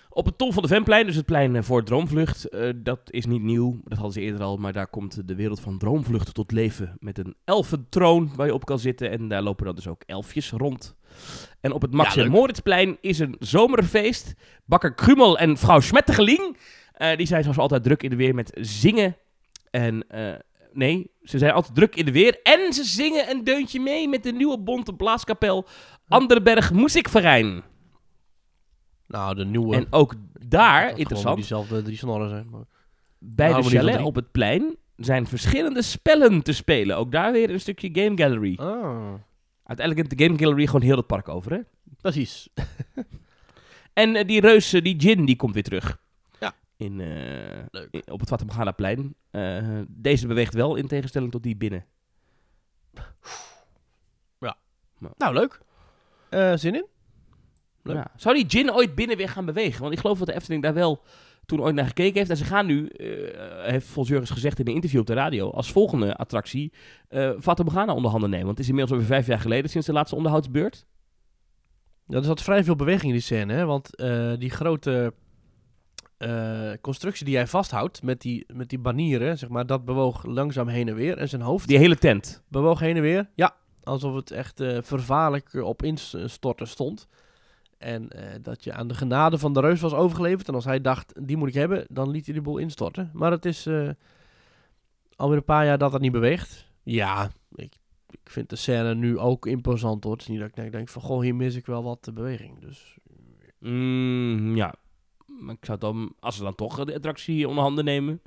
Op het Tom van de Venplein, dus het plein eh, voor Droomvlucht. eh, dat is niet nieuw, dat hadden ze eerder al. Maar daar komt de wereld van Droomvlucht tot leven. Met een elfentroon waar je op kan zitten. En daar lopen dan dus ook elfjes rond. En op het Max en. Moritzplein is een zomerfeest. Bakker Krumel en vrouw Schmetterling. eh, die zijn zoals altijd druk in de weer met zingen. En eh, nee, ze zijn altijd druk in de weer. En ze zingen een deuntje mee met de nieuwe bonte blaaskapel Anderberg Muziekverein. Nou, de nieuwe. En ook daar, interessant, diezelfde drie snorren zijn. Maar... bij de chalet op het plein zijn verschillende spellen te spelen. Ook daar weer een stukje Game Gallery. Ah, Uiteindelijk heeft de Game Gallery gewoon heel het park over, hè? precies. En eh, die reus, eh, die Jin, die komt weer terug. Ja. In, eh, Leuk. in- op het Fatima-plein. Eh deze beweegt wel, in tegenstelling tot die binnen. Nou, leuk. Eh, zin in? Leuk. Ja. Zou die Jin ooit binnen weer gaan bewegen? Want ik geloof dat de Efteling daar wel toen ooit naar gekeken heeft. En ze gaan nu, eh, heeft Fons Jurgens gezegd in een interview op de radio, als volgende attractie eh Fata Morgana onder handen nemen. Want het is inmiddels alweer vijf jaar geleden sinds de laatste onderhoudsbeurt. Ja, er zat vrij veel beweging in die scène, hè? want eh, die grote eh, constructie die hij vasthoudt met die, met die banieren, zeg maar, dat bewoog langzaam heen en weer. En zijn hoofd Die hele tent. bewoog heen en weer. Ja, alsof het echt eh, vervaarlijk op instorten stond. En eh, dat je aan de genade van de reus was overgeleverd. En als hij dacht, die moet ik hebben, dan liet hij de boel instorten. Maar het is alweer een paar jaar dat dat niet beweegt. Ja, ik, ik vind de scène nu ook imposant hoor. Het is niet dat ik denk- denk van, goh, hier mis ik wel wat beweging. Dus Mm, ja. Maar ik zou dan, als ze dan toch de attractie onder handen nemen,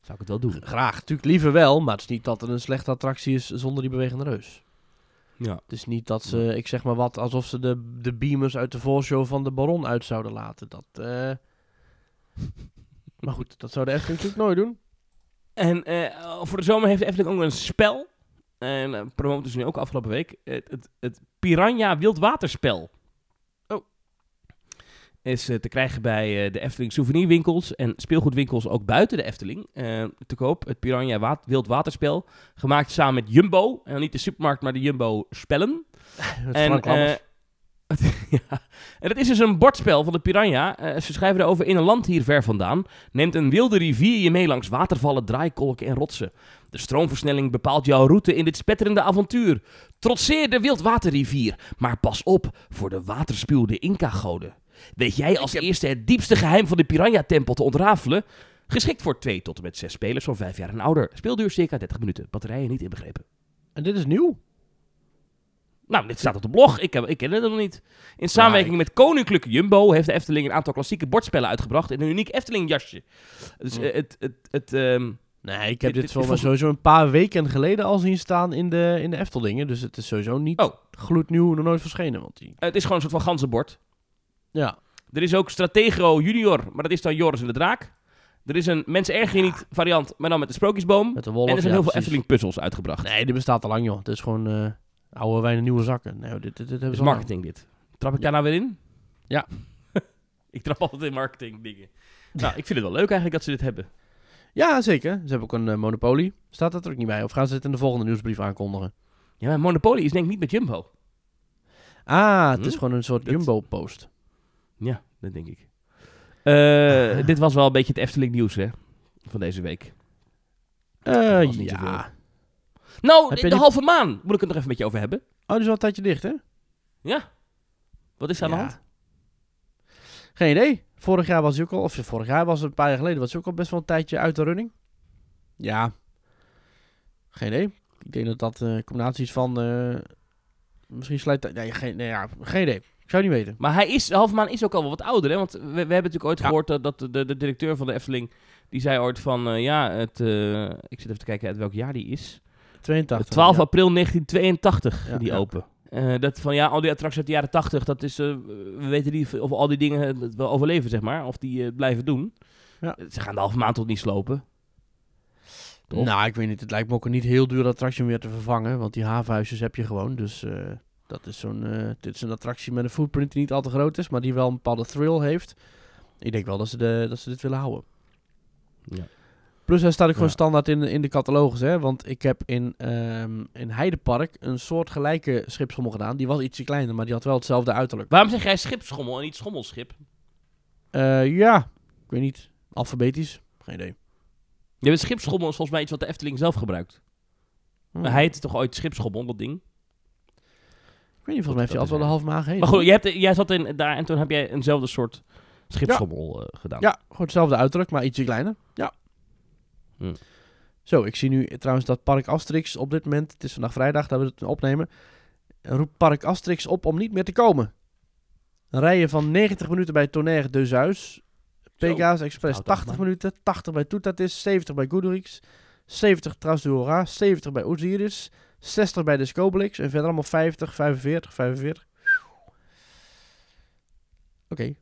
zou ik het wel doen. graag, natuurlijk liever wel. Maar het is niet dat het een slechte attractie is zonder die bewegende reus. Ja. Het is niet dat ze, ik zeg maar wat, alsof ze de, de beamers uit de voorshow van de Baron uit zouden laten. Dat, eh, maar goed, dat zou de Efteling natuurlijk nooit doen. En eh, voor de zomer heeft de Efteling ook een spel. En uh, promoten ze nu ook afgelopen week. Het, het, het Piranha Wildwaterspel. Is eh, te krijgen bij eh, de Efteling souvenirwinkels en speelgoedwinkels ook buiten de Efteling. eh, te koop het Piranha Wa Wildwaterspel. Gemaakt samen met Jumbo. En niet de supermarkt, maar de Jumbo Spellen. En, eh, ja. en het is dus een bordspel van de Piranha. Eh, ze schrijven erover in een land hier ver vandaan. Neemt een wilde rivier je mee langs watervallen, draaikolken en rotsen. De stroomversnelling bepaalt jouw route in dit spetterende avontuur. Trotseer de wildwaterrivier, maar pas op voor de waterspuwde Inca-goden. Weet jij als eerste het diepste geheim van de Piranha-tempel te ontrafelen? Geschikt voor 2 tot en met 6 spelers van 5 jaar en ouder. Speelduur circa 30 minuten. Batterijen niet inbegrepen. En dit is nieuw. Nou, dit staat op de blog. Ik, heb, ik ken het nog niet. In samenwerking met Koninklijke Jumbo heeft de Efteling een aantal klassieke bordspellen uitgebracht in een uniek Efteling jasje. Dus Hm. eh, het, het, het, ehm, Nee, ik heb Dit- dit, vond- sowieso een paar weken geleden al zien staan in de, in de Eftelingen. Dus het is sowieso niet Oh. gloednieuw, nog nooit verschenen. Want die, het is gewoon een soort van ganzenbord. Ja, Er is ook Stratego Junior, maar dat is dan Joris en de Draak. Er is een Mensen Erg Je Niet variant, maar dan met de sprookjesboom. met de wolf. en er zijn ja, heel veel precies. Efteling puzzels uitgebracht. Nee, dit bestaat al lang, joh. Het is gewoon eh, oude wijnen, nieuwe zakken. Nee, dit, dit, dit hebben ze is marketing dit. Trap ik daar nou weer in? Ja. ik trap altijd in marketing dingen. Nou, ik vind het wel leuk eigenlijk dat ze dit hebben. Ja, zeker. Ze hebben ook een eh, monopolie. Staat dat er ook niet bij? Of gaan ze het in de volgende nieuwsbrief aankondigen? Ja, maar Monopoly is denk ik niet met Jumbo. Ah, het Hm? is gewoon een soort Dat- Jumbo-post. Ja, dat denk ik. Eh, Dit was wel een beetje het Efteling nieuws, hè? Van deze week. Eh ja. Nou, Heb de, halve maan. Moet ik het nog even met je over hebben? Oh, die is al een tijdje dicht, hè? Ja. Wat is er aan de hand? Geen idee. Vorig jaar was hij ook al, of vorig jaar was het een paar jaar geleden, was hij ook al best wel een tijdje uit de running. Ja. Geen idee. Ik denk dat dat een combinatie is van, misschien sluit, nee, geen, nee, ja, geen idee. Ik zou niet weten. Maar hij is, de halve maan is ook al wel wat ouder, hè? Want we, we hebben natuurlijk ooit Ja. gehoord dat, dat de, de directeur van de Efteling... Die zei ooit van, eh, ja, het, eh, ik zit even te kijken uit welk jaar die is. 82. 12 ja. april 1982 Ja, die open. Eh, dat van, ja, al die attracties uit de jaren 80, dat is... eh, we weten niet of al die dingen het wel overleven, zeg maar. Of die eh, blijven doen. Ja. Ze gaan de halve maan tot niet slopen. Toch? Nou, ik weet niet. Het lijkt me ook een niet heel duur attractie om weer te vervangen. Want die havenhuisjes heb je gewoon. Dus eh, dat is zo'n, eh, dit is een attractie met een footprint die niet al te groot is. Maar die wel een bepaalde thrill heeft. Ik denk wel dat ze, de, dat ze dit willen houden. Ja. Plus hij staat ook gewoon Ja. standaard in, in de catalogus. Hè? Want ik heb in, ehm in Heidepark een soort gelijke schipschommel gedaan. Die was ietsje kleiner, maar die had wel hetzelfde uiterlijk. Waarom zeg jij schipschommel en niet schommelschip? Eh, ja, ik weet niet. Alfabetisch? Geen idee. Ja, schipschommel is volgens mij iets wat de Efteling zelf gebruikt. Hm. Maar hij heette toch ooit schipschommel, dat ding? Weet niet, volgens mij heeft dat altijd wel de halve maag heen. Maar goed, jij, hebt, jij zat in, daar en toen heb jij eenzelfde soort schipschommel eh, gedaan. Ja, gewoon hetzelfde uiterlijk, maar ietsje kleiner. Ja. Hm. Zo, ik zie nu trouwens dat Park Asterix op dit moment, het is vandaag vrijdag dat we het opnemen, roept Park Asterix op om niet meer te komen. Een rijden van 90 minuten bij Tonnerre de Zuis, Pegasus Express Houd af, 80 man. minuten, 80 bij Toetatis, 70 bij Goodrix, 70 Tras de Hora, 70 bij Osiris, 60 bij de Scobelix en verder allemaal 50, 45, 45. Oké.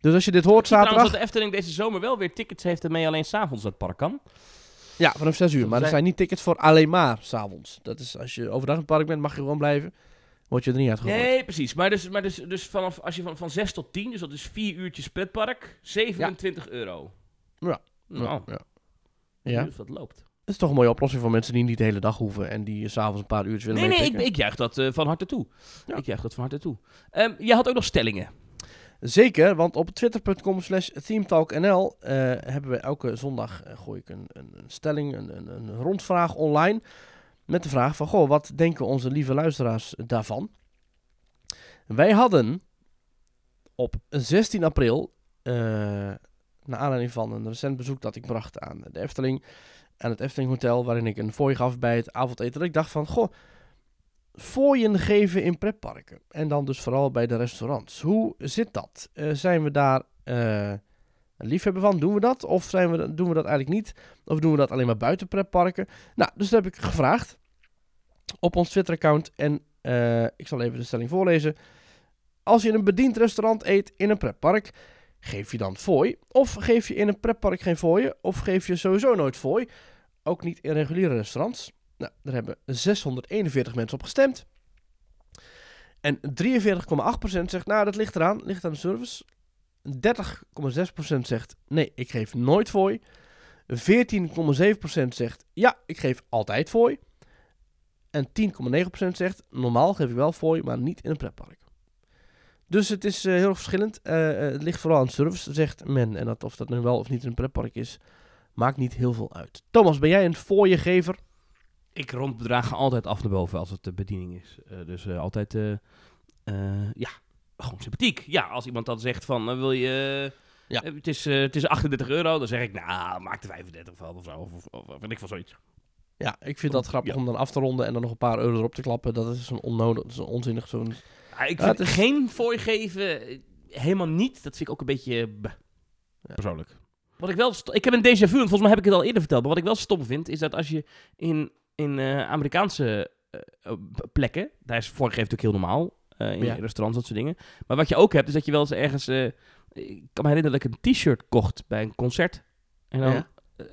Dus als je dit hoort Ik zie trouwens zaterdag... dat de Efteling deze zomer wel weer tickets heeft en mee alleen s'avonds dat park kan. Ja, vanaf 6 uur. Maar er zijn- zijn niet tickets voor alleen maar s'avonds. Dat is als je overdag in het park bent, mag je gewoon blijven. word je er niet uitgegooid. Nee, precies. Maar dus, maar dus, dus vanaf, als je van, van 6 tot 10, dus dat is 4 uurtjes pretpark, 27 euro. Ja. Nou, ja. ja. dus dat loopt. Dat is toch een mooie oplossing voor mensen die niet de hele dag hoeven en die s'avonds een paar uurtjes willen Nee, nee, ik, meepikken. ik juich dat eh, van harte toe. Ja. Ik juich dat van harte toe. Ehm jij had ook nog stellingen. Zeker, want op twitter.com slash themetalknl eh, hebben we elke zondag, eh, gooi ik een, een, een stelling, een, een, een rondvraag online. Met de vraag van, goh, wat denken onze lieve luisteraars daarvan? Wij hadden op 16 april, eh naar aanleiding van een recent bezoek dat ik bracht aan de Efteling, aan het Efteling Hotel, waarin ik een fooi gaf bij het avondeten, dat ik dacht van, goh, fooien geven in pretparken. En dan dus vooral bij de restaurants. Hoe zit dat? Eh, zijn we daar eh, een liefhebber van? Doen we dat? Of zijn we, doen we dat eigenlijk niet? Of doen we dat alleen maar buiten pretparken? Nou, dus dat heb ik gevraagd op ons Twitter-account. En eh, ik zal even de stelling voorlezen. Als je in een bediend restaurant eet in een pretpark, geef je dan fooi? Of geef je in een pretpark geen fooien? Of geef je sowieso nooit fooi? Ook niet in reguliere restaurants. Nou, daar hebben 641 mensen op gestemd. En 43,8% zegt, nou, dat ligt eraan, ligt aan de service. 30,6% zegt, nee, ik geef nooit fooi. 14,7% zegt, ja, ik geef altijd fooi. En 10,9% zegt, normaal geef ik wel fooi, maar niet in een pretpark. Dus het is eh, heel verschillend. Eh, eh, het ligt vooral aan service, zegt men. En dat, of dat nu wel of niet in een pretpark is, maakt niet heel veel uit. Thomas, ben jij een fooiegever? Ik rond bedragen altijd af naar boven als het de bediening is. Dus altijd, ja, gewoon sympathiek. Ja, als iemand dan zegt van, wil je... Ja. het, is, het is 38 euro, dan zeg ik, nou, maak er 35 van of zo. Of, of, of weet ik van zoiets. Ja, ik vind dat grappig Ja. om dan af te ronden en dan nog een paar euro erop te klappen. Dat is een onnodig, dat is een onzinnig zo'n... Ja, ik vind het is- geen fooi geven eh, helemaal niet. Dat vind ik ook een beetje eh, Ja. persoonlijk. Wat ik wel, ik heb een déjà vu, en volgens mij heb ik het al eerder verteld. Maar wat ik wel stom vind, is dat als je in, in eh, Amerikaanse plekken, daar is fooi geven natuurlijk heel normaal. in Ja. restaurants, dat soort dingen. Maar wat je ook hebt, is dat je wel eens ergens... ik kan me herinneren dat ik een t-shirt kocht bij een concert. En dan,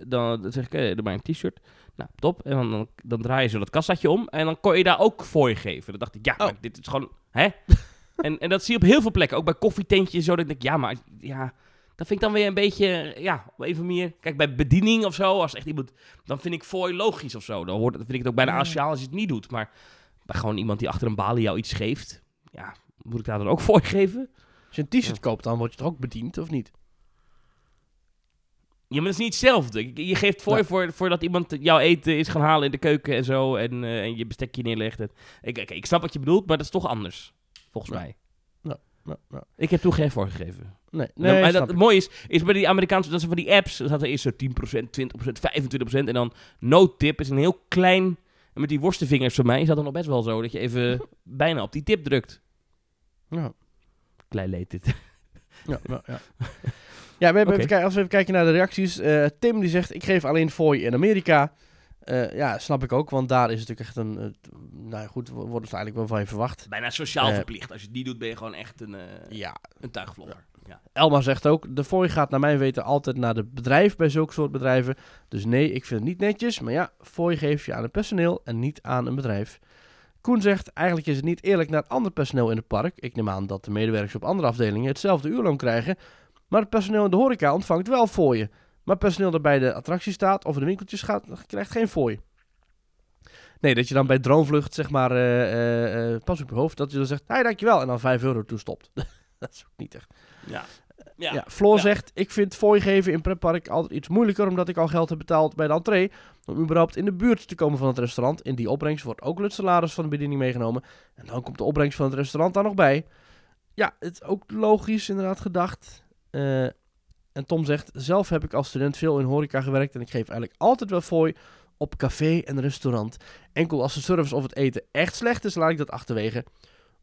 dan, zeg ik, eh, doe maar een t-shirt. Nou, top. En dan, dan, dan draai je zo dat kassaatje om. En dan kon je daar ook fooi geven. Dan dacht ik, ja, Oh. maar dit is gewoon... Hè? en, en dat zie je op heel veel plekken. Ook bij koffietentjes. Zo dat ik denk, ja, maar... Ja, dat vind ik dan weer een beetje... Ja, even meer... Kijk, bij bediening of zo. Als echt iemand... Dan vind ik fooi logisch of zo. Dan, hoort, dan vind ik het ook bijna Ja. asociaal als je het niet doet. Maar bij gewoon iemand die achter een balie jou iets geeft... Ja, moet ik daar dan ook fooi geven? Als je een t-shirt koopt, dan word je toch ook bediend, of niet? Ja, maar dat is niet hetzelfde. Je- geeft voor, Nee. voor voordat iemand jouw eten is gaan halen in de keuken en zo. En, eh, en je bestekje neerlegt. En, ik, ik, ik snap wat je bedoelt, maar dat is toch anders. Volgens Ja. mij. Nou, nou, Ik heb toen geen voorgegeven. nee, Nee, nee, maar dat, het mooie is, is bij die Amerikaanse, dat zijn van die apps, dan staat er eerst zo 10%, 20%, 25% en dan no tip is een heel klein, en met die worstenvingers van mij is dat dan nog best wel zo, dat je even bijna op die tip drukt. Ja, Klein leed dit. ja, ja. ja. We hebben even als we even kijken naar de reacties. eh, Tim die zegt, ik geef alleen fooi in Amerika. Eh, ja, snap ik ook, want daar is het natuurlijk echt een... eh, nou ja, goed, wo- wordt het eigenlijk wel van je verwacht. Bijna sociaal Eh, verplicht. Als je het niet doet, ben je gewoon echt een, eh Ja, een tuigvlogger. Ja. Elma zegt ook, de fooi gaat naar mijn weten altijd naar het bedrijf bij zulke soort bedrijven. Dus nee, ik vind het niet netjes. Maar ja, fooi geef je aan het personeel en niet aan een bedrijf. Koen zegt, eigenlijk is het niet eerlijk naar het ander personeel in het park. Ik neem aan dat de medewerkers op andere afdelingen hetzelfde uurloon krijgen. Maar het personeel in de horeca ontvangt wel fooien. Maar het personeel dat bij de attractie staat of in de winkeltjes gaat, krijgt geen fooi. Nee, dat je dan bij droomvlucht, zeg maar, eh, eh, eh, pas op je hoofd, dat je dan zegt, hey, dankjewel, en dan 5 euro toestopt. dat is ook niet echt Ja. ja. Ja. Floor Ja. zegt, ik vind fooi geven in pretpark altijd iets moeilijker, omdat ik al geld heb betaald bij de entree, om überhaupt in de buurt te komen van het restaurant. In die opbrengst wordt ook het salaris van de bediening meegenomen. En dan komt de opbrengst van het restaurant daar nog bij. Ja, het is ook logisch inderdaad gedacht. Eh, en Tom zegt, zelf heb ik als student veel in horeca gewerkt en ik geef eigenlijk altijd wel fooi op café en restaurant. Enkel als de service of het eten echt slecht is, laat ik dat achterwege.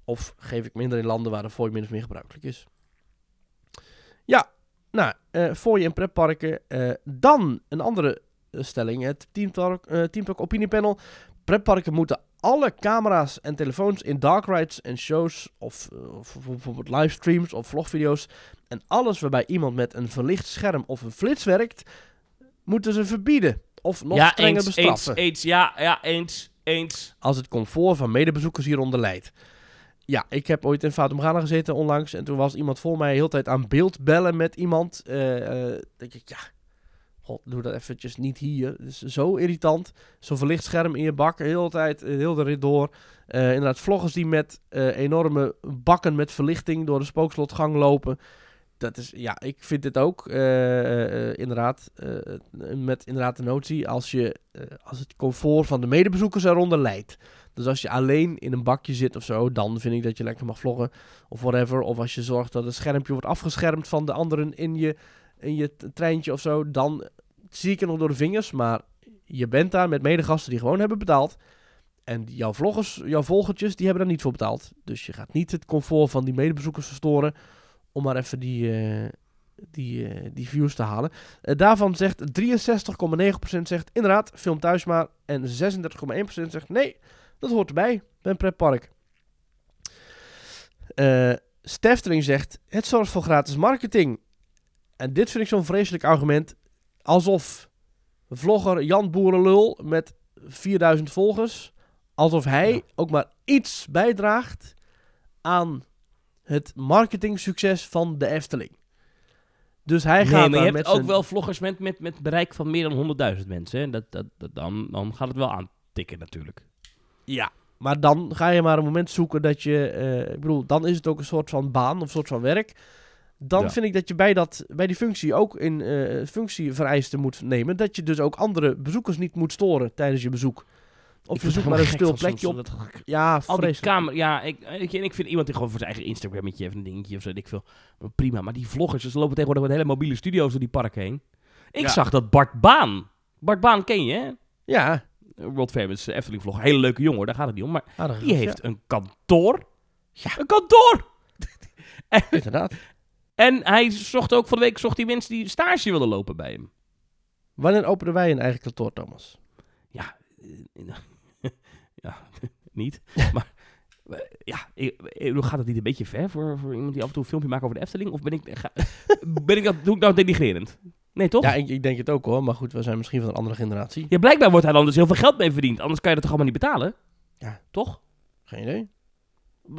Of geef ik minder in landen waar de fooi min of meer gebruikelijk is. Ja, nou, eh fooi in pretparken. eh, dan een andere stelling, het Teamtalk, Teamtalk opiniepanel. Pretparken moeten alle camera's en telefoons in dark rides en shows of, of bijvoorbeeld livestreams of vlogvideo's en alles waarbij iemand met een verlicht scherm of een flits werkt, moeten ze verbieden of nog ja, strenger eens, bestraffen. eens, eens, ja, ja, eens, eens. Als het comfort van medebezoekers hieronder leidt. Ja, ik heb ooit in Fata Morgana gezeten onlangs. En toen was iemand voor mij heel tijd aan beeld bellen met iemand. eh eh, denk ik, ja, god, doe dat eventjes niet hier. Het is zo irritant. Zo'n verlicht scherm in je bak, heel de tijd, eh, heel de rit door. Inderdaad, vloggers die met enorme bakken met verlichting door de spookslotgang lopen. Dat is, ja, ik vind dit ook eh, eh, eh, inderdaad, met inderdaad de notie, als, je, als het comfort van de medebezoekers eronder leidt. Dus als je alleen in een bakje zit of zo, dan vind ik dat je lekker mag vloggen of whatever. Of als je zorgt dat het schermpje wordt afgeschermd van de anderen in je, in je treintje of zo, dan zie ik het nog door de vingers. Maar je bent daar met medegasten die gewoon hebben betaald. En jouw vloggers, jouw volgertjes, die hebben daar niet voor betaald. Dus je gaat niet het comfort van die medebezoekers verstoren om maar even die, eh, die, eh, die views te halen. Eh, daarvan zegt 63,9% zegt inderdaad, film thuis maar. En 36,1% zegt nee, dat hoort erbij bij een pretpark. Stefteling zegt, het zorgt voor gratis marketing. En dit vind ik zo'n vreselijk argument. Alsof vlogger Jan Boerenlul met 4000 volgers, alsof hij Ja. ook maar iets bijdraagt aan het marketingsucces van de Efteling. Dus hij Nee, gaat maar je daar hebt met ook zijn- wel vloggers met, met, met bereik van meer dan 100.000 mensen. Hè? Dat, dat, dat, dan, dan gaat het wel aantikken natuurlijk. Ja, maar dan ga je maar een moment zoeken dat je... eh, ik bedoel, dan is het ook een soort van baan of een soort van werk. Dan Ja. vind ik dat je bij, dat, bij die functie ook in eh functievereisten moet nemen. Dat je dus ook andere bezoekers niet moet storen tijdens je bezoek. Of Ik je zoekt maar een stil plekje op. dat- Ja, Al die kamer, ja, ik, ik, en ik vind iemand die gewoon voor zijn eigen Instagrammetje even een dingetje of zo, ik veel. Prima, maar die vloggers, ze lopen tegenwoordig met hele mobiele studio's door die park heen. Ik Ja. zag dat Bart Baan, Bart Baan ken je hè? Ja, World Famous Efteling vlogger, hele leuke jongen, daar gaat het niet om. Maar aardig die heeft een kantoor. Ja. Een kantoor! ja, inderdaad. En hij zocht ook van de week zocht die mensen die stage wilden lopen bij hem. Wanneer openen wij een eigen kantoor, Thomas? Ja, ja, niet. Maar eh, ja, ik- ik- gaat het niet een beetje ver voor, voor iemand die af en toe een filmpje maakt over de Efteling? Of ben ik, ga, ben ik dat, doe ik nou denigrerend? Nee, toch? Ja, Ja, ik, ik denk het ook hoor. Maar goed, we zijn misschien van een andere generatie. blijkbaar wordt hij dan dus heel veel geld mee verdiend. Anders kan je dat toch allemaal niet betalen? Ja. Toch? Geen idee.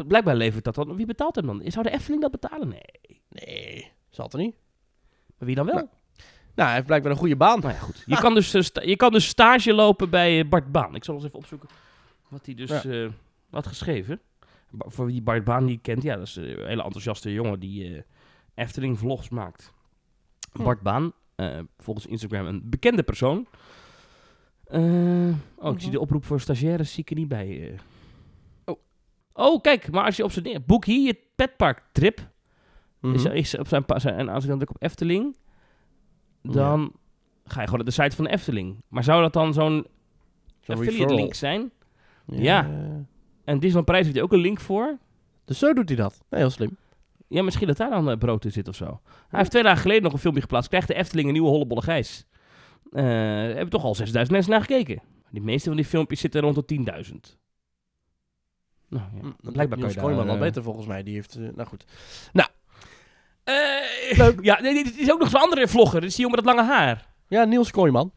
Blijkbaar levert dat dan. Wie betaalt hem dan? Zou de Efteling dat betalen? Nee. Nee, zal het er niet. Maar wie dan wel? Nou. Nou, hij heeft blijkbaar een goede baan. Nou ja, goed. Je, kan dus, eh, je kan dus stage lopen bij eh, Bart Baan. Ik zal eens even opzoeken wat hij dus Ja. eh, had geschreven. Ba- voor wie Bart Baan niet kent, ja, dat is een hele enthousiaste jongen die Efteling vlogs maakt. Hm. Bart Baan, volgens Instagram een bekende persoon. Oh, ik zie Mhm. de oproep voor stagiaires, zie ik er niet bij. Oh. Oh, kijk, maar als je op zijn. Boek hier je petpark trip. Mhm. Is, is op zijn, en als ik dan druk op Efteling, dan ga je gewoon naar de site van de Efteling. Maar zou dat dan zo'n affiliate referral. link zijn? Ja. En Disneyland Parijs heeft hij ook een link voor. Dus zo doet hij dat. Nee, heel slim. Ja, misschien dat daar dan eh, brood in zit of zo. Hij heeft twee dagen geleden nog een filmpje geplaatst. Krijgt de Efteling een nieuwe hollebolle gijs. Eh er hebben toch al 6000 mensen naar gekeken. De meeste van die filmpjes zitten rond de 10.000. Nou ja, Hm, blijkbaar kan je daar... Al eh, beter volgens mij. Die heeft, nou goed. Eh, Leuk. Ja, nee, dit is ook nog zo'n andere vlogger. Dit is die jongen met dat lange haar. Ja, Niels Kooijman.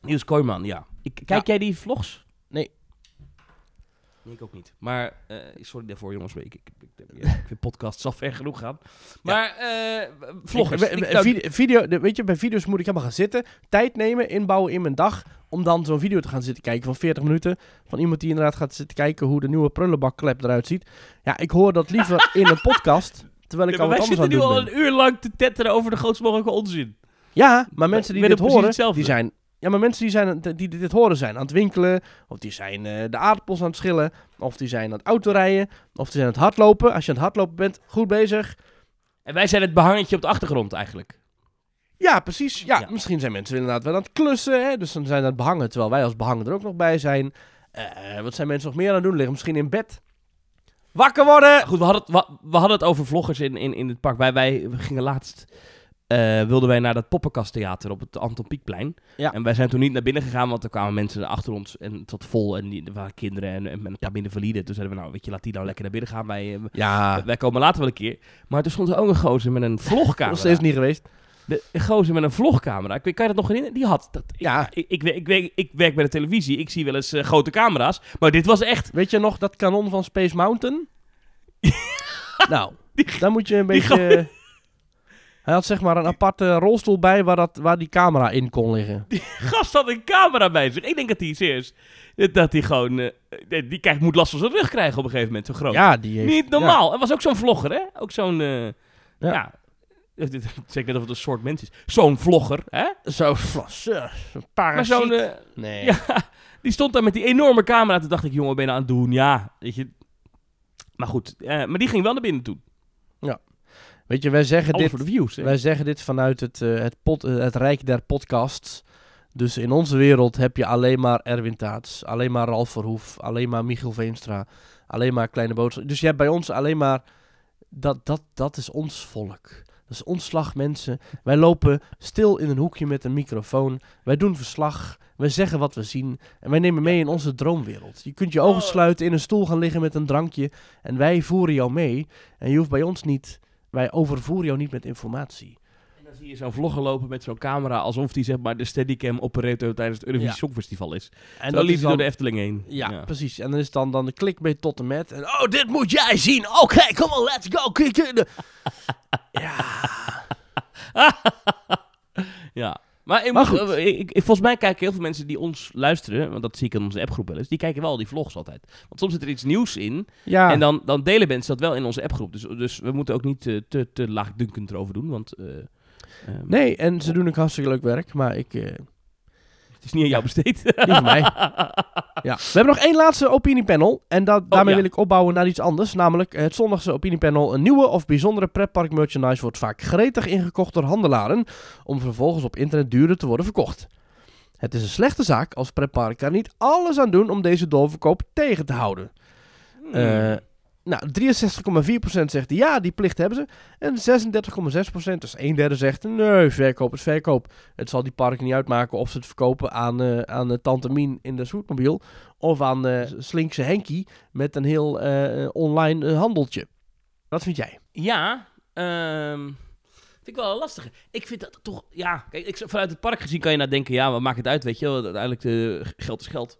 Niels Kooijman, ja. Ik, kijk Ja. jij die vlogs? Nee. Nee, ik ook niet. Maar, eh, sorry daarvoor jongens, ik, ik, ik, ik, ik vind podcasts al ver genoeg gaan. Maar, eh vloggers. Ik- Ik- we- nou, video, video, de- weet je, bij video's moet ik helemaal gaan zitten. Tijd nemen, inbouwen in mijn dag. Om dan zo'n video te gaan zitten kijken van 40 minuten. Van iemand die inderdaad gaat zitten kijken hoe de nieuwe prullenbakklep eruit ziet. Ja, ik hoor dat liever in een podcast. Terwijl ik ja, al wat wij anders aan zitten het nu doen al ben. een uur lang te tetteren over de grootst mogelijke onzin. Ja, maar mensen die dit horen, die zijn... Ja, maar mensen die, zijn, die dit horen zijn aan het winkelen. Of die zijn eh, de aardappels aan het schillen. Of die zijn aan het autorijden. Of die zijn aan het hardlopen. Als je aan het hardlopen bent, goed bezig. En wij zijn het behangetje op de achtergrond eigenlijk. Ja, precies. Ja, Ja. misschien zijn mensen inderdaad wel aan het klussen. Hè? Dus dan zijn het behangen, terwijl wij als behangen er ook nog bij zijn. Eh, wat zijn mensen nog meer aan het doen? Liggen misschien in bed. Wakker worden! Goed, we hadden het, we, hadden het over vloggers in, in, in het park. Wij, wij we gingen laatst... eh, wilden wij naar dat poppenkasttheater op het Anton Pieckplein. Ja. En wij zijn toen niet naar binnen gegaan, want er kwamen mensen achter ons en het zat vol. En die, er waren kinderen en, en een paar valide. Toen zeiden we, nou weet je, laat die nou lekker naar binnen gaan. Wij, eh, Ja, wij komen later wel een keer. Maar toen stond er ook een gozer met een vlogcamera. nog steeds niet geweest. De, gozer met een vlogcamera. Kan je dat nog herinneren? Die had dat. Ja. Ik, ik, ik, werk- ik werk bij de televisie. Ik zie wel eens eh, grote camera's. Maar dit was echt... Weet je nog dat kanon van Space Mountain? nou, Die- dan moet je een die beetje... Hij had zeg maar een aparte rolstoel bij waar, dat, waar die camera in kon liggen. gast had een camera bij zich. Ik denk dat hij serieus... Dat hij gewoon... eh, die krijgt, moet last van zijn rug krijgen op een gegeven moment, zo groot. Ja, die heeft... Niet normaal. Het was ook zo'n vlogger, hè? Ook zo'n... eh, Ja. ja. Het het zeg net of het een soort mens is. Zo'n vlogger, hè? Ja, zo'n Maar parasiet. zo'n... eh, nee. Ja, die stond daar met die enorme camera. Toen dacht ik, jongen, ben je nou aan het doen? Ja, weet je. Maar goed, eh, maar die ging wel naar binnen toe. Weet je, wij zeggen, Alles dit, views. hè. wij zeggen dit vanuit het, eh, het, het rijk der podcasts. Dus in onze wereld heb je alleen maar Erwin Taats, alleen maar Ralf Verhoef, alleen maar Michiel Veenstra, alleen maar Kleine Boodschap. Dus je hebt bij ons alleen maar... Dat, dat, dat is ons volk. Dat is ons slag mensen. Wij lopen stil in een hoekje met een microfoon. Wij doen verslag. Wij zeggen wat we zien. En wij nemen mee in onze droomwereld. Je kunt je ogen Oh. sluiten, in een stoel gaan liggen met een drankje. En wij voeren jou mee. En je hoeft bij ons niet... Wij overvoeren jou niet met informatie. Dan zie je zo'n vlogger lopen met zo'n camera. Alsof die zeg maar de steadicam operator tijdens het Eurovisie Ja. Songfestival is. En dat liep door dan, de Efteling heen. ja, precies. En dan is dan, dan de clickbait tot en met. En oh, dit moet jij zien. Oké, kom on, let's go. ja. Ja. Maar, ik Maar goed. ik, ik- volgens mij kijken heel veel mensen die ons luisteren, want dat zie ik in onze appgroep wel eens, die kijken wel die vlogs altijd. Want soms zit er iets nieuws in Ja. en dan, dan delen mensen dat wel in onze appgroep. Dus, dus we moeten ook niet eh, te, te laagdunkend erover doen, want eh, ehm, Nee, en ze doen ook hartstikke leuk werk. Maar ik... eh, het is niet aan jou besteed. Niet van mij. Ja. We hebben nog één laatste opiniepanel. En da- daarmee ja. wil ik opbouwen naar iets anders. Namelijk het zondagse opiniepanel. Een nieuwe of bijzondere pretpark merchandise wordt vaak gretig ingekocht door handelaren. Om vervolgens op internet duurder te worden verkocht. Het is een slechte zaak als pretparken er niet alles aan doen om deze doorverkoop tegen te houden. Hmm. Eh, nou, 63,4% zegt ja, die plicht hebben ze. En 36,6%, dus een derde zegt nee, verkoop is verkoop. Het zal die parken niet uitmaken of ze het verkopen aan, eh, aan eh, Tante Mien in de Sweetmobiel. Of aan eh, Slinkse Henkie met een heel online handeltje. Wat vind jij? Ja, ehm vind ik wel lastig. Ik vind dat toch, ja, kijk, ik, vanuit het park gezien kan je nou denken, ja, wat maakt het uit, weet je wel, uiteindelijk de, geld is geld.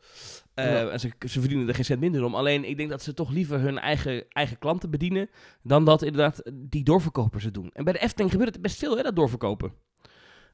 Eh, Ja. En ze, ze verdienen er geen cent minder om. Alleen, ik denk dat ze toch liever hun eigen, eigen klanten bedienen, dan dat inderdaad die doorverkopers het doen. En bij de Efteling gebeurt het best veel, hè, dat doorverkopen.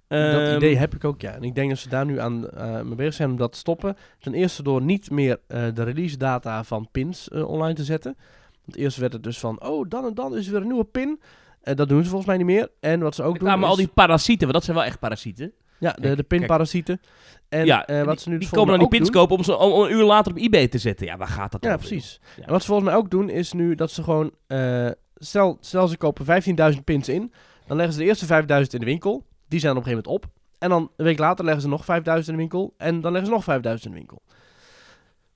dat Ehm, idee heb ik ook, ja. En ik denk dat ze daar nu aan eh, mee bezig zijn om dat te stoppen. Ten eerste door niet meer eh, de release data van pins eh, online te zetten. Want eerst werd het dus van, oh, dan en dan is er weer een nieuwe pin. En dat doen ze volgens mij niet meer. En wat ze ook doen is... al die parasieten, want dat zijn wel echt parasieten. Ja, de, de pinparasieten. En ja, eh, wat ze nu die komen dan die pins doen- kopen om ze om, om een uur later op eBay te zetten. Ja, waar gaat dat Ja, over, precies. En wat ze volgens mij ook doen is nu dat ze gewoon... eh, stel, stel ze kopen 15.000 pins in. Dan leggen ze de eerste 5.000 in de winkel. Die zijn op een gegeven moment op. En dan een week later leggen ze nog 5.000 in de winkel. En dan leggen ze nog 5.000 in de winkel.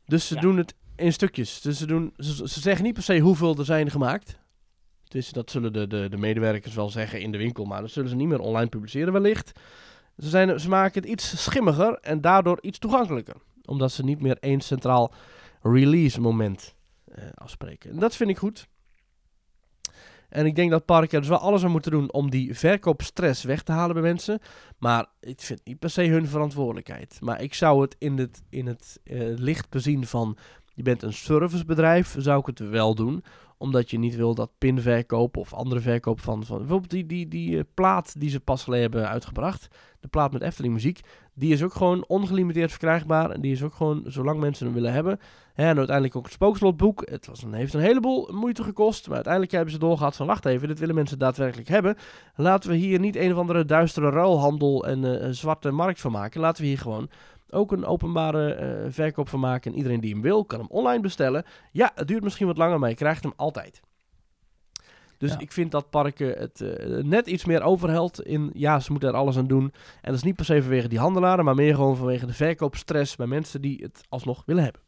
Dus ze Ja. doen het in stukjes. Dus ze, doen, ze, ze zeggen niet per se hoeveel er zijn gemaakt. Dus dat zullen de, de, de medewerkers wel zeggen in de winkel. Maar dat zullen ze niet meer online publiceren wellicht. Ze, zijn, ze maken het iets schimmiger en daardoor iets toegankelijker. Omdat ze niet meer één centraal release moment eh, afspreken. En dat vind ik goed. En ik denk dat parken er dus wel alles aan moeten doen om die verkoopstress weg te halen bij mensen. Maar ik vind niet per se hun verantwoordelijkheid. Maar ik zou het in het, in het eh, licht bezien van... je bent een servicebedrijf, zou ik het wel doen. Omdat je niet wil dat pinverkoop of andere verkoop van... van bijvoorbeeld die, die, die eh, plaat die ze pas geleden hebben uitgebracht. De plaat met Efteling muziek. Die is ook gewoon ongelimiteerd verkrijgbaar. En die is ook gewoon, zolang mensen hem willen hebben... En uiteindelijk ook het spookslotboek. Het was een, heeft een heleboel moeite gekost. Maar uiteindelijk hebben ze doorgehad van... wacht even, dit willen mensen daadwerkelijk hebben. Laten we hier niet een of andere duistere ruilhandel en eh, zwarte markt van maken. Laten we hier gewoon ook een openbare eh, verkoop van maken. En iedereen die hem wil, kan hem online bestellen. Ja, het duurt misschien wat langer, maar je krijgt hem altijd. Dus Ja. ik vind dat parken het eh, net iets meer overhelt in... ja, ze moeten er alles aan doen. En dat is niet per se vanwege die handelaren... maar meer gewoon vanwege de verkoopstress... bij mensen die het alsnog willen hebben.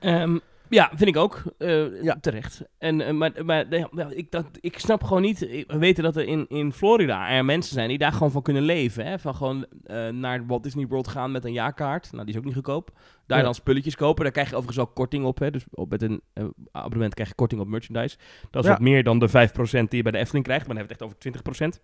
Ehm, ja, vind ik ook. eh, Ja. Terecht. En, eh, maar maar ik, dat, ik snap gewoon niet. ik- We weten dat er in, in Florida er mensen zijn die daar gewoon van kunnen leven. Hè? Van gewoon eh, naar Walt Disney World gaan met een jaarkaart. Nou, die is ook niet goedkoop. Daar Ja. dan spulletjes kopen. Daar krijg je overigens ook korting op. Hè? Dus op, met een eh, abonnement krijg je korting op merchandise. Dat is Ja. wat meer dan de 5% die je bij de Efteling krijgt. Maar dan hebben we het echt over 20%.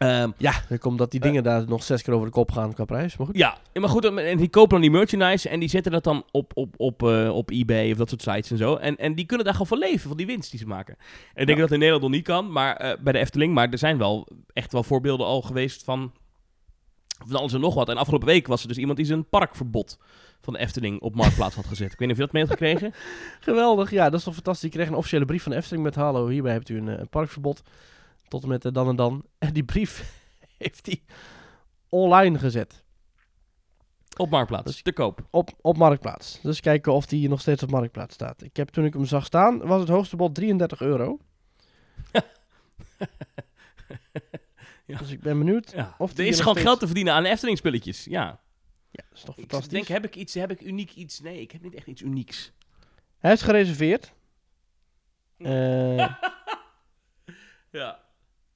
Ehm, Ja, dan komt dat die Eh. dingen daar nog zes keer over de kop gaan qua prijs. Maar goed. ja, maar goed, en die kopen dan die merchandise en die zetten dat dan op, op, op, eh, op eBay of dat soort sites en zo. En, en die kunnen daar gewoon van leven, van die winst die ze maken. En ik denk Ja. dat het in Nederland nog niet kan, maar eh, bij de Efteling. Maar er zijn wel echt wel voorbeelden al geweest van, van alles en nog wat. En afgelopen week was er dus iemand die zijn parkverbod van de Efteling op Marktplaats had gezet. Ik weet niet of je dat mee had gekregen. Geweldig, ja, dat is toch fantastisch. Ik kreeg een officiële brief van de Efteling met hallo, hierbij hebt u een, een parkverbod. Tot en met eh, dan en dan. En die brief heeft hij online gezet. Op Marktplaats, Dus- te koop. Op, op Marktplaats. Dus kijken of die nog steeds op Marktplaats staat. Ik heb toen ik hem zag staan, was het hoogste bod 33 euro. Ja. Dus ik ben benieuwd. Ja. Of er is gewoon steeds- geld te verdienen aan Efteling spulletjes. Ja. Ja, dat is toch Ik fantastisch. denk, heb ik iets, heb ik uniek iets? Nee, ik heb niet echt iets unieks. Hij is gereserveerd. Eh, Ja.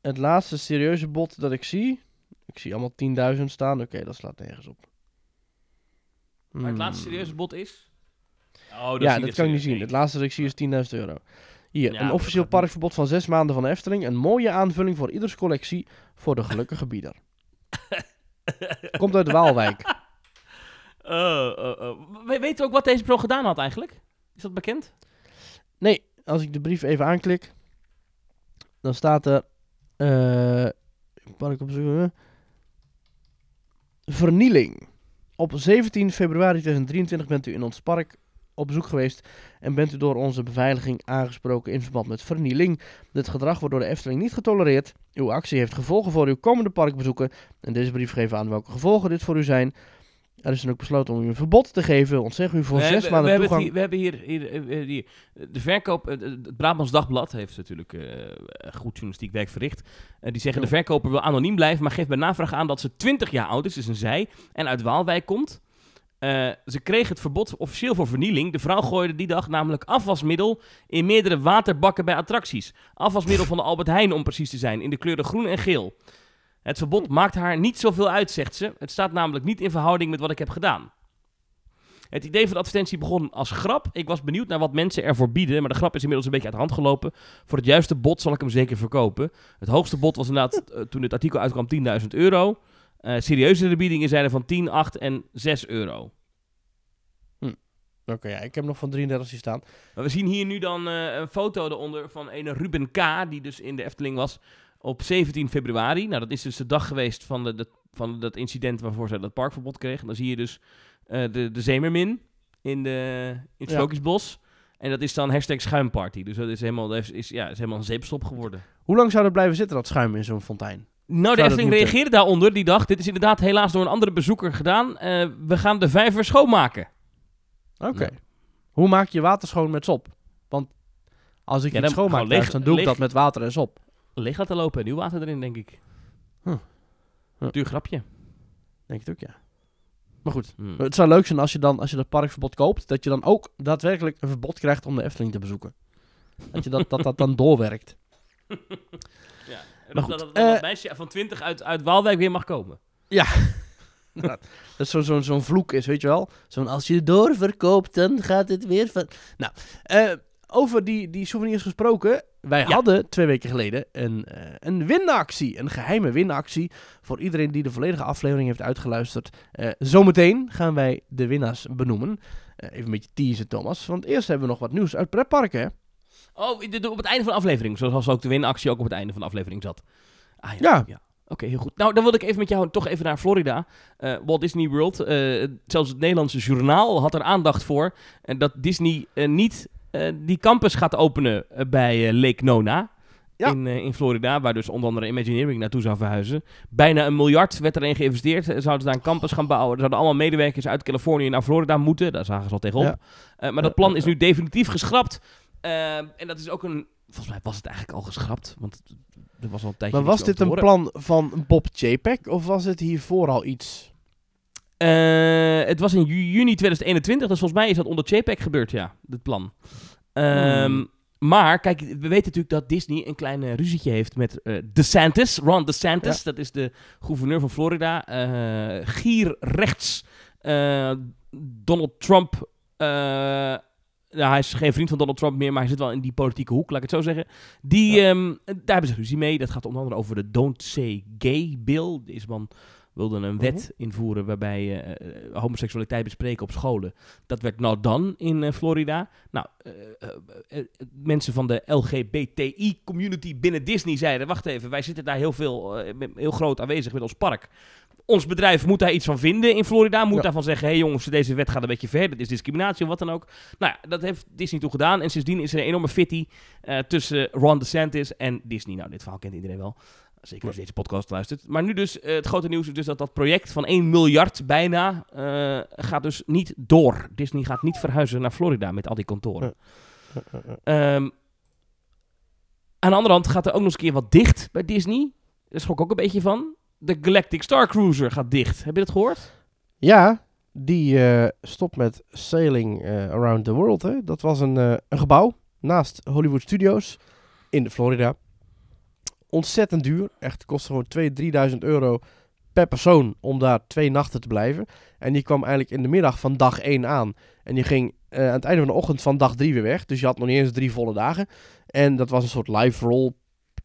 Het laatste serieuze bod dat ik zie. Ik zie allemaal 10.000 staan. Oké, dat slaat nergens op. Maar het Hmm. laatste serieuze bod is? Oh, dat ja, dat kan ik niet zien. Het laatste dat ik zie is 10.000 euro. Hier, Ja, een officieel parkverbod van zes maanden van Efteling. Een mooie aanvulling voor ieders collectie voor de gelukkige bieder. Komt uit Waalwijk. We weten ook wat deze pro gedaan had eigenlijk? Is dat bekend? Nee, als ik de brief even aanklik, dan staat er. Eh park op zoek. Vernieling. Op 17 februari 2023 bent u in ons park op bezoek geweest en bent u door onze beveiliging aangesproken in verband met vernieling. Dit gedrag wordt door de Efteling niet getolereerd. Uw actie heeft gevolgen voor uw komende parkbezoeken en deze brief geeft aan welke gevolgen dit voor u zijn. Er is dan ook besloten om u een verbod te geven. Ontzeg u voor we, zes hebben, we, maanden hebben toegang. het hier, we hebben hier, hier, hier de verkoop, eh, het Brabants Dagblad heeft natuurlijk eh, goed journalistiek werk verricht. Eh, die zeggen Ja. de verkoper wil anoniem blijven, maar geeft bij navraag aan dat ze 20 jaar oud is, dus een zij, en uit Waalwijk komt. Ze kreeg het verbod officieel voor vernieling. De vrouw gooide die dag namelijk afwasmiddel in meerdere waterbakken bij attracties. Afwasmiddel van de Albert Heijn om precies te zijn, in de kleuren groen en geel. Het verbod maakt haar niet zoveel uit, zegt ze. Het staat namelijk niet in verhouding met wat ik heb gedaan. Het idee van de advertentie begon als grap. Ik was benieuwd naar wat mensen ervoor bieden, maar de grap is inmiddels een beetje uit de hand gelopen. Voor het juiste bod zal ik hem zeker verkopen. Het hoogste bod was inderdaad, eh, toen het artikel uitkwam, 10.000 euro. Eh serieuzere biedingen zijn er van 10, 8 en 6 euro. Oké, ja, ik heb nog van 33 zien staan. Maar we zien hier nu dan eh, een foto eronder van een Ruben K., die dus in de Efteling was op 17 februari. Nou, dat is dus de dag geweest van, de, de- van dat incident waarvoor zij dat parkverbod kreeg. En dan zie je dus eh, de, de Zemermin in, de, in het Ja. Sprookjesbos. En dat is dan hashtag schuimparty. Dus dat is helemaal, dat is, ja, is helemaal een zeepstop geworden. Hoe lang zou dat blijven zitten, dat schuim in zo'n fontein? Nou, de Efteling reageerde daaronder die dag. Dit is inderdaad helaas door een andere bezoeker gedaan. Eh, we gaan de vijver schoonmaken. Oké. Hoe maak je water schoon met sop? Want als ik Ja, iets schoonmaak leeg- dan doe ik dat met water en sop. Leeg laten lopen en nieuw water erin, denk ik. Huh. Huh. Duur grapje. Denk ik ook, ja. Maar goed, Hmm. het zou leuk zijn als je dan, als je dat parkverbod koopt, dat je dan ook daadwerkelijk een verbod krijgt om de Efteling te bezoeken. Dat je dat, dat, dat dan doorwerkt. Ja. En Maar dat, goed, dat, dat, dat eh, meisje van 20 uit, uit Waalwijk weer mag komen. Dat het zo'n zo'n zo'n vloek is, weet je wel? Zo'n als je doorverkoopt, dan gaat het weer van... Nou, eh, over die, die souvenirs gesproken. Wij Ja. hadden twee weken geleden een, eh, een winactie. Een geheime winactie. Voor iedereen die de volledige aflevering heeft uitgeluisterd. Eh, zometeen gaan wij de winnaars benoemen. Eh, even een beetje teasen, Thomas. Want eerst hebben we nog wat nieuws uit pretparken? Oh, op het einde van de aflevering. Zoals ook de winactie ook op het einde van de aflevering zat. Ah, ja. Ja. Oké, heel goed. Nou, dan wilde ik even met jou toch even naar Florida. Walt Disney World. zelfs het Nederlandse journaal had er aandacht voor. En dat Disney niet die campus gaat openen eh, bij eh, Lake Nona. Ja. In, eh, in Florida, waar dus onder andere Imagineering naartoe zou verhuizen. Bijna een miljard werd erin geïnvesteerd. Eh, Zouden ze daar een campus gaan bouwen. Er zouden allemaal medewerkers uit Californië naar Florida moeten. Daar zagen ze al tegenop. Ja. Eh, maar dat plan is nu definitief geschrapt. Eh, en dat is ook een... Volgens mij was het eigenlijk al geschrapt. Want er was al een tijdje Maar was dit een plan van Bob JPEG of was het hiervoor al iets? Eh, het was in ju- juni 2021, dus volgens mij is dat onder JPEG gebeurd, ja, dit plan. Ehm, Hmm. Maar, kijk, we weten natuurlijk dat Disney een klein eh, ruzietje heeft met eh DeSantis, Ron DeSantis. Dat is de gouverneur van Florida. gier rechts. Donald Trump nou, hij is geen vriend van Donald Trump meer, maar hij zit wel in die politieke hoek, laat ik het zo zeggen. Die, ehm, daar hebben ze ruzie mee. Dat gaat onder andere over de Don't Say Gay Bill. Deze man wilde een wet invoeren waarbij eh, homoseksualiteit bespreken op scholen. Dat werd nou dan in eh, Florida. Nou, mensen van de LGBTI-community binnen Disney zeiden... wacht even, wij zitten daar heel, veel, heel groot aanwezig met ons park. Ons bedrijf moet daar iets van vinden in Florida. Moet Ja. daarvan zeggen, hé hey jongens, deze wet gaat een beetje ver. Dat is discriminatie of wat dan ook. Nou ja, dat heeft Disney toen gedaan. En sindsdien is er een enorme fitty tussen Ron DeSantis en Disney. Nou, dit verhaal kent iedereen wel. Zeker als je deze podcast luistert. Maar nu dus, eh, het grote nieuws is dus dat dat project van 1 miljard bijna eh, gaat dus niet door. Disney gaat niet verhuizen naar Florida met al die kantoren. Ehm, aan de andere hand gaat er ook nog eens een keer wat dicht bij Disney. Daar schrok ik ook een beetje van. De Galactic Star Cruiser gaat dicht. Heb je dat gehoord? Ja, die eh, stopt met Sailing Around the World. Hè. Dat was een, een gebouw naast Hollywood Studios in Florida. Ontzettend duur. Echt kostte gewoon 2.000, 3.000 euro per persoon om daar twee nachten te blijven. En die kwam eigenlijk in de middag van dag 1 aan. En die ging eh, aan het einde van de ochtend van dag 3 weer weg. Dus je had nog niet eens drie volle dagen. En dat was een soort live role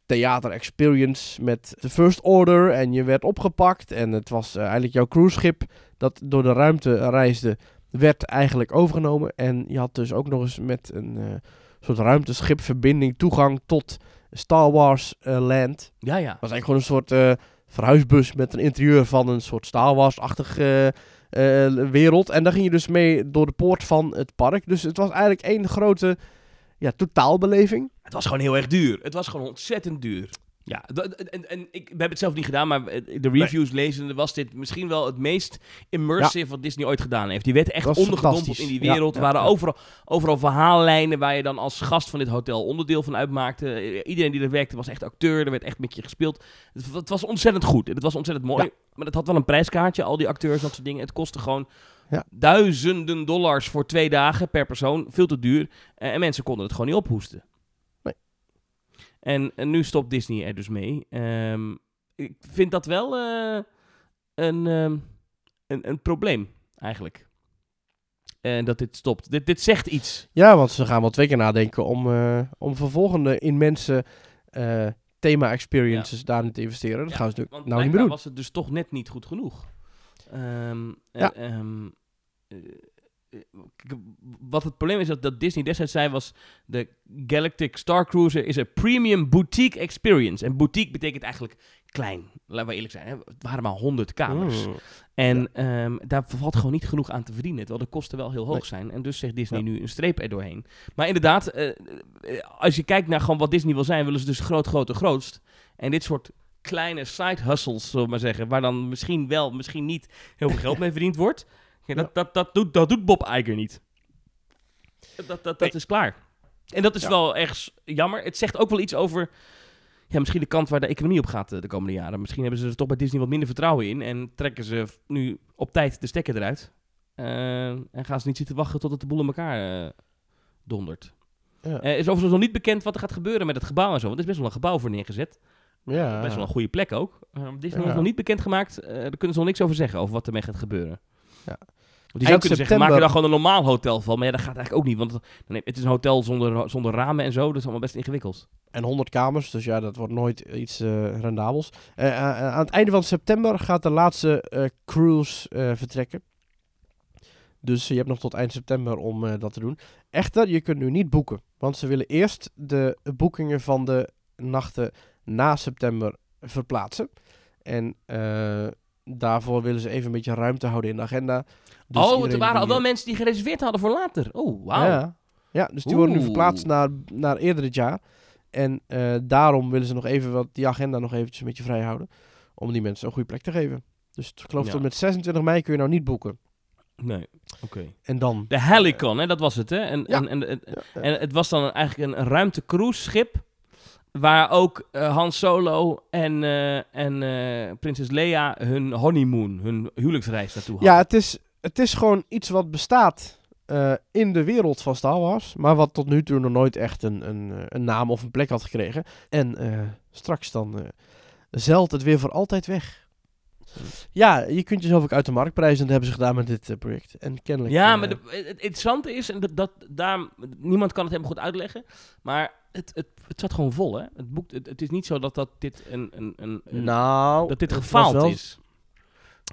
theater experience met de First Order. En je werd opgepakt. En het was eh, eigenlijk jouw cruiseschip dat door de ruimte reisde, werd eigenlijk overgenomen. En je had dus ook nog eens met een eh, soort ruimteschipverbinding toegang tot Star Wars eh, Land. Ja, ja. Het was eigenlijk gewoon een soort eh, verhuisbus met een interieur van een soort Star Wars-achtig eh, eh, wereld. En daar ging je dus mee door de poort van het park. Dus het was eigenlijk één grote ja, totaalbeleving. Het was gewoon heel erg duur. Het was gewoon ontzettend duur. Ja, en, en ik, we hebben het zelf niet gedaan, maar de reviews lezende was dit misschien wel het meest immersive wat Disney ooit gedaan heeft. Die werd echt ondergedompeld in die wereld. ja, er waren overal, overal verhaallijnen waar je dan als gast van dit hotel onderdeel van uitmaakte. Eh, Iedereen die er werkte was echt acteur. Er werd echt met je gespeeld. Het, het was ontzettend goed. En het was ontzettend mooi. Maar het had wel een prijskaartje, al die acteurs en dat soort dingen. Het kostte gewoon Ja. duizenden dollars voor twee dagen per persoon. Veel te duur. Eh, en mensen konden het gewoon niet ophoesten. En, en nu stopt Disney er dus mee. Ehm, ik vind dat wel eh, een, ehm, een, een probleem, eigenlijk. En dat dit stopt. Dit, dit zegt iets. Ja, want ze gaan wel twee keer nadenken om, eh, om vervolgende immense eh, thema-experiences daarin te investeren. Dat Ja, gaan ze natuurlijk nou niet meer doen. was het dus toch net niet goed genoeg. Ehm, Ja. Wat het probleem is dat, dat Disney destijds zei was... de Galactic Star Cruiser is een premium boutique experience. En boutique betekent eigenlijk klein. Laten we eerlijk zijn. Hè? Het waren maar 100 kamers. Mm. En ehm, daar valt gewoon niet genoeg aan te verdienen. Terwijl de kosten wel heel hoog Nee. zijn. En dus zegt Disney Ja. nu een streep er doorheen. Maar inderdaad, eh, eh, als je kijkt naar gewoon wat Disney wil zijn, willen ze dus groot, groot en grootst. En dit soort kleine side hustles, zullen we maar zeggen, waar dan misschien wel, misschien niet heel veel geld mee verdiend wordt. Ja, dat, dat, dat, doet, dat doet Bob Iger niet. Dat, dat, dat, Nee. is klaar. En dat is Ja. wel erg jammer. Het zegt ook wel iets over ja, misschien de kant waar de economie op gaat eh, de komende jaren. Misschien hebben ze er toch bij Disney wat minder vertrouwen in. En trekken ze nu op tijd de stekker eruit. Eh, en gaan ze niet zitten wachten tot het de boel in elkaar eh, dondert. Ja. Er is overigens nog niet bekend wat er gaat gebeuren met het gebouw en zo. Want er is best wel een gebouw voor neergezet. ja. Best wel een goede plek ook. Disney Ja. heeft nog niet bekendgemaakt. eh daar kunnen ze nog niks over zeggen, over wat ermee gaat gebeuren. Ja. Want die zou kunnen zeggen, maak er dan gewoon een normaal hotel van. Maar ja, dat gaat eigenlijk ook niet. Want het is een hotel zonder, zonder ramen en zo. Dat is allemaal best ingewikkeld. En 100 kamers, dus ja, dat wordt nooit iets eh, rendabels. Eh, eh, aan het einde van september gaat de laatste cruise vertrekken. Dus je hebt nog tot eind september om dat te doen. Echter, je kunt nu niet boeken. Want ze willen eerst de boekingen van de nachten na september verplaatsen. En daarvoor willen ze even een beetje ruimte houden in de agenda. Dus oh, er waren al wel mensen die gereserveerd hadden voor later. Oh, wauw. Ja, ja dus die worden nu verplaatst naar, naar eerder dit jaar. En eh, daarom willen ze nog even wat die agenda nog eventjes een beetje vrij houden. Om die mensen een goede plek te geven. Dus ik geloof Ja. tot met 26 mei kun je nou niet boeken. Nee, oké. En dan... De Helicon, hè, dat was het, hè? En, Ja. en, en, het was dan eigenlijk een ruimtecruiseschip... waar ook eh, Han Solo en, eh, en eh, prinses Leia hun honeymoon, hun huwelijksreis naartoe hadden. ja, het is, het is gewoon iets wat bestaat in de wereld van Star Wars. Maar wat tot nu toe nog nooit echt een, een, een naam of een plek had gekregen. En straks dan zeilt het weer voor altijd weg. Ja, je kunt jezelf ook uit de markt prijzen. En dat hebben ze gedaan met dit project. En kennelijk... Ja, maar de, het het interessante is, en dat, dat, daar, niemand kan het helemaal goed uitleggen, maar het, het, het zat gewoon vol, hè? Het, boek, het, het is niet zo dat, dat dit een, een, een, een- Nou, dat dit gefaald wel- is.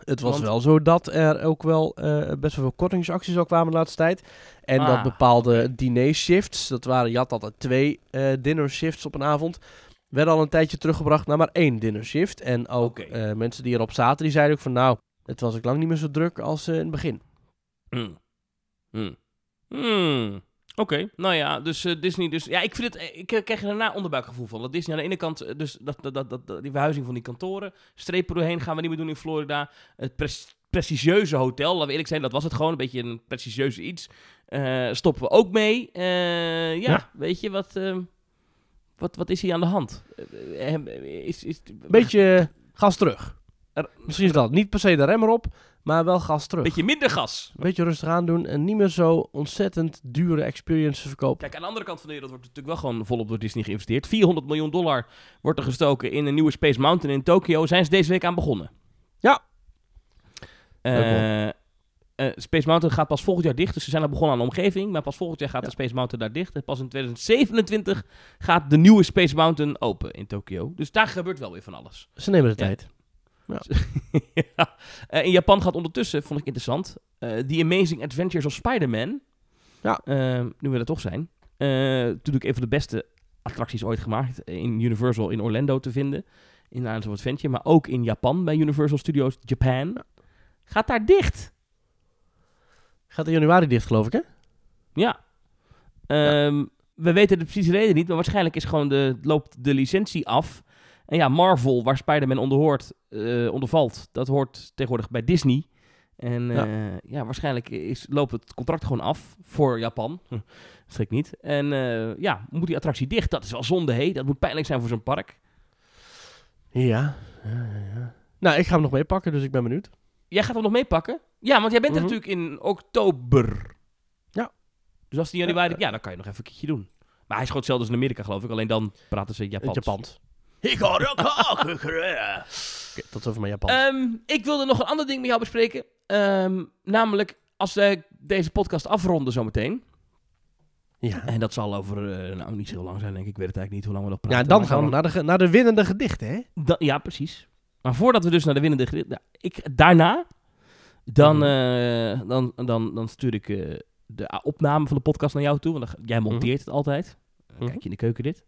Het was Want- wel zo dat er ook wel eh, best wel veel kortingsacties ook kwamen de laatste tijd. En dat Ah, bepaalde diner-shifts, dat waren, je had altijd twee eh dinner-shifts op een avond, werden al een tijdje teruggebracht naar maar één dinner-shift. En ook eh, mensen die erop zaten, die zeiden ook van nou, het was ook lang niet meer zo druk als in het begin. Hmm. Hmm. Hmm. Oké, nou ja, dus eh, Disney, dus ja, ik vind het, eh, ik krijg er daarna onderbuikgevoel van. Dat Disney aan de ene kant, eh, dus dat, dat, dat, die verhuizing van die kantoren, strepen doorheen gaan we niet meer doen in Florida. Het pres- prestigieuze hotel, laten we eerlijk zijn, dat was het gewoon, een beetje een prestigieuze iets. Stoppen we ook mee. Ja, Ja. weet je, wat, wat, wat is hier aan de hand? Is, is, Beetje gas terug. Er- Misschien is dat niet per se de rem erop, maar wel gas terug. beetje minder gas. Beetje rustig aandoen en niet meer zo ontzettend dure experiences verkopen. Kijk, aan de andere kant van de wereld wordt natuurlijk wel gewoon volop door Disney geïnvesteerd. 400 miljoen dollar wordt er gestoken in een nieuwe Space Mountain in Tokio. Zijn ze deze week aan begonnen? Ja. Eh, eh, Space Mountain gaat pas volgend jaar dicht. Dus ze zijn al begonnen aan de omgeving. Maar pas volgend jaar gaat Ja. de Space Mountain daar dicht. En pas in 2027 gaat de nieuwe Space Mountain open in Tokio. Dus daar gebeurt wel weer van alles. Ze nemen de Ja. tijd. ja. Eh, in Japan gaat ondertussen, vond ik interessant, eh The Amazing Adventures of Spider-Man. Ja. Eh, nu we er toch zijn. Eh natuurlijk een van de beste attracties ooit gemaakt. In Universal in Orlando te vinden. In Islands of Adventure. Maar ook in Japan bij Universal Studios Japan. Gaat daar dicht. Gaat in januari dicht, geloof ik, hè? Ja. Ehm, We weten de precieze reden niet, maar waarschijnlijk is gewoon de, loopt de licentie af. En ja, Marvel, waar Spider-Man onder, hoort, eh, onder valt, dat hoort tegenwoordig bij Disney. En Ja. ja, ja waarschijnlijk is, loopt het contract gewoon af voor Japan. Hm, Schrik niet. En eh, ja, moet die attractie dicht? Dat is wel zonde, hé. Dat moet pijnlijk zijn voor zo'n park. Ja. ja, ja, ja. Nou, ik ga hem nog meepakken, dus ik ben benieuwd. Jij gaat hem nog meepakken? Ja, want jij bent er Mhm. natuurlijk in oktober. Ja. Dus als die januari... Ja, dan kan je nog even een keertje doen. Maar hij is gewoon hetzelfde als in Amerika, geloof ik. Alleen dan praten ze Japans. Japans. Ik ga er ook Oké, tot over mijn Japans. Ehm, ik wilde nog een ander ding met jou bespreken. Ehm, namelijk, als wij deze podcast afronden zometeen. ja. En dat zal over, eh, nou niet zo lang zijn, denk ik. Ik weet het eigenlijk niet hoe lang we nog praten. ja, dan Maar gaan we naar de, ge- naar de winnende gedichten, hè? Da- ja, precies. Maar voordat we dus naar de winnende gedicht... nou, ik, daarna, dan, Mhm. eh, dan, dan, dan stuur ik eh, de a- opname van de podcast naar jou toe. Want dan, ga- jij monteert het altijd. Dan Mhm. Kijk je in de keuken dit.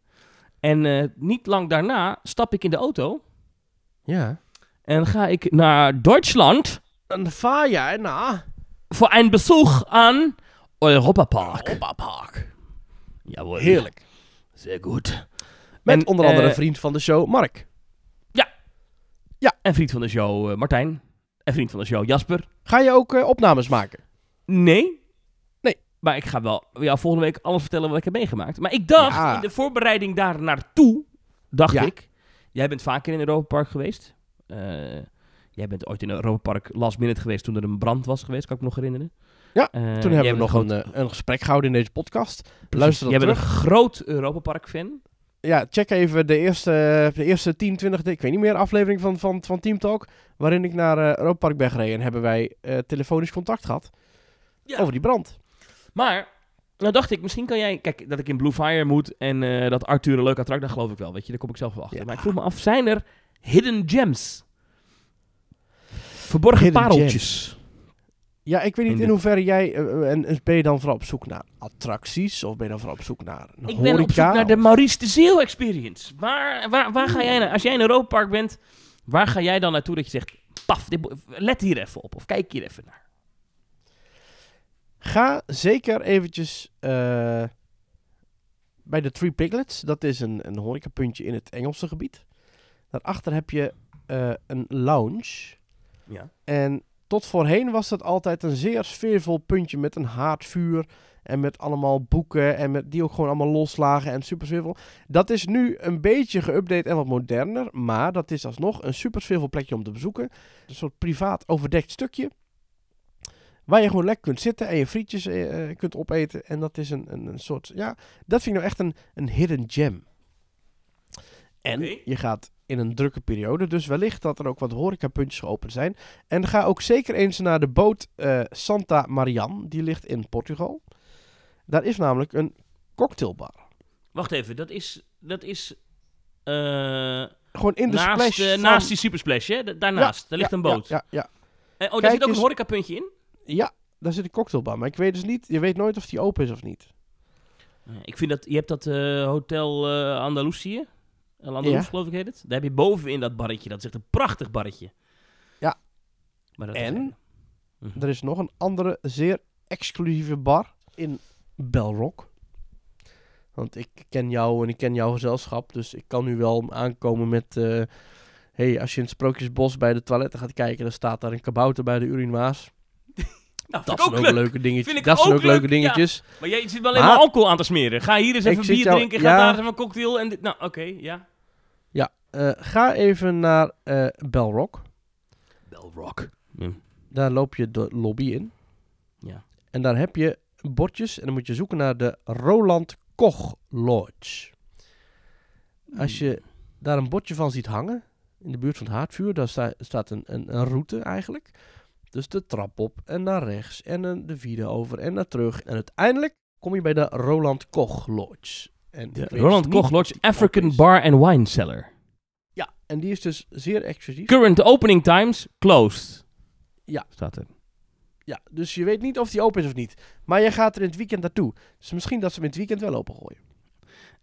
En eh, niet lang daarna stap ik in de auto. Ja. En ga ik naar Duitsland... Dan vaar jij naar... voor een bezoek aan Europa Park. Europa Park. Jawohl. Heerlijk. Zeer goed. Met En, onder andere eh, vriend van de show, Mark. En vriend van de show eh, Martijn. En vriend van de show Jasper. Ga je ook opnames maken? Nee. Maar ik ga wel jou volgende week alles vertellen wat ik heb meegemaakt. Maar ik dacht, Ja. in de voorbereiding daar naartoe, dacht Ja. ik... Jij bent vaker in Europa Park geweest. Eh, jij bent ooit in Europa Park last minute geweest toen er een brand was geweest, kan ik me nog herinneren. Ja, Eh, Toen hebben we nog een, eh, een gesprek gehouden in deze podcast. Luister dat Jij bent een groot Europa Park fan. Ja, check even de eerste, de eerste 10, 20, ik weet niet meer, aflevering van, van, van Team Talk. Waarin ik naar eh Europa Park ben gereden. En hebben wij telefonisch contact gehad Ja. over die brand. Maar, nou dacht ik, misschien kan jij... Kijk, dat ik in Blue Fire moet en eh, dat Arthur een leuk attract, dat geloof ik wel. Weet je, daar kom ik zelf wel achter. Ja. Maar ik vroeg me af, zijn er hidden gems? Verborgen Hidden pareltjes. Ja, ik weet niet In hoeverre jij... eh, en en ben je dan vooral op zoek naar attracties? Of ben je dan vooral op zoek naar een Ik horeca? ben op zoek naar de Maurice de Zeeuw experience. Waar, waar, waar ga jij naar? Als jij in Europa Park bent, waar ga jij dan naartoe dat je zegt... Paf, dit, let hier even op. Of kijk hier even naar. Ga zeker eventjes eh, bij de Three Piglets. Dat is een, een horecapuntje in het Engelse gebied. Daarachter heb je eh, een lounge. Ja. En tot voorheen was dat altijd een zeer sfeervol puntje met een haardvuur. En met allemaal boeken. En met, die ook gewoon allemaal loslagen. En super sfeervol. Dat is nu een beetje geüpdate en wat moderner. Maar dat is alsnog een super sfeervol plekje om te bezoeken. Een soort privaat overdekt stukje. Waar je gewoon lekker kunt zitten en je frietjes eh, eh, kunt opeten. En dat is een, een, een soort. Ja, dat vind ik nou echt een, een hidden gem. En je gaat in een drukke periode. Dus wellicht dat er ook wat horecapuntjes geopend zijn. En ga ook zeker eens naar de boot eh, Santa Marian. Die ligt in Portugal. Daar is namelijk een cocktailbar. Wacht even, dat is... Dat is Gewoon in de naast, splash van- naast die supersplash, hè? Da- Daarnaast. daar ligt Ja, een boot. Ja, ja, oh, daar zit ook een horecapuntje in? Ja. daar zit een cocktailbar. Maar ik weet dus niet, je weet nooit of die open is of niet. Eh, Ik vind dat... Je hebt dat eh, Hotel eh Andalusië. El Andalus, Ja. geloof ik heet het. Daar heb je bovenin dat barretje. Dat is echt een prachtig barretje. Ja. Maar dat En? Mhm. Er is nog een andere zeer exclusieve bar in Belrock. Want ik ken jou en ik ken jouw gezelschap. Dus ik kan nu wel aankomen met... hey, als je in het Sprookjesbos bij de toiletten gaat kijken... dan staat daar een kabouter bij de urinoirs. Nou, Dat zijn ook ook leuk. leuke dingetjes. Vind ik Dat zijn ook leuke ja. dingetjes. Maar jij zit wel alleen Maar- maar alcohol aan te smeren. Ga hier eens even bier jou- drinken. Ga daar eens even een cocktail. En dit. Nou, oké, ja. Ja, eh, ga even naar eh Belrock. Belrock. Daar loop je de lobby in. Ja. En daar heb je bordjes. En dan moet je zoeken naar de Roland Koch Lodge. Als je daar een bordje van ziet hangen, in de buurt van het haardvuur, daar sta- staat een, een, een route eigenlijk. Dus de trap op en naar rechts en een, de vierde over en naar terug. En uiteindelijk kom je bij de Roland Koch Lodge. En De Roland Koch Lodge African open. Bar and Wine Cellar. Ja, en die is dus zeer exclusief. Current opening times closed. Ja. Staat er. Ja, dus je weet niet of die open is of niet. Maar je gaat er in het weekend naartoe. Dus misschien dat ze hem in het weekend wel opengooien.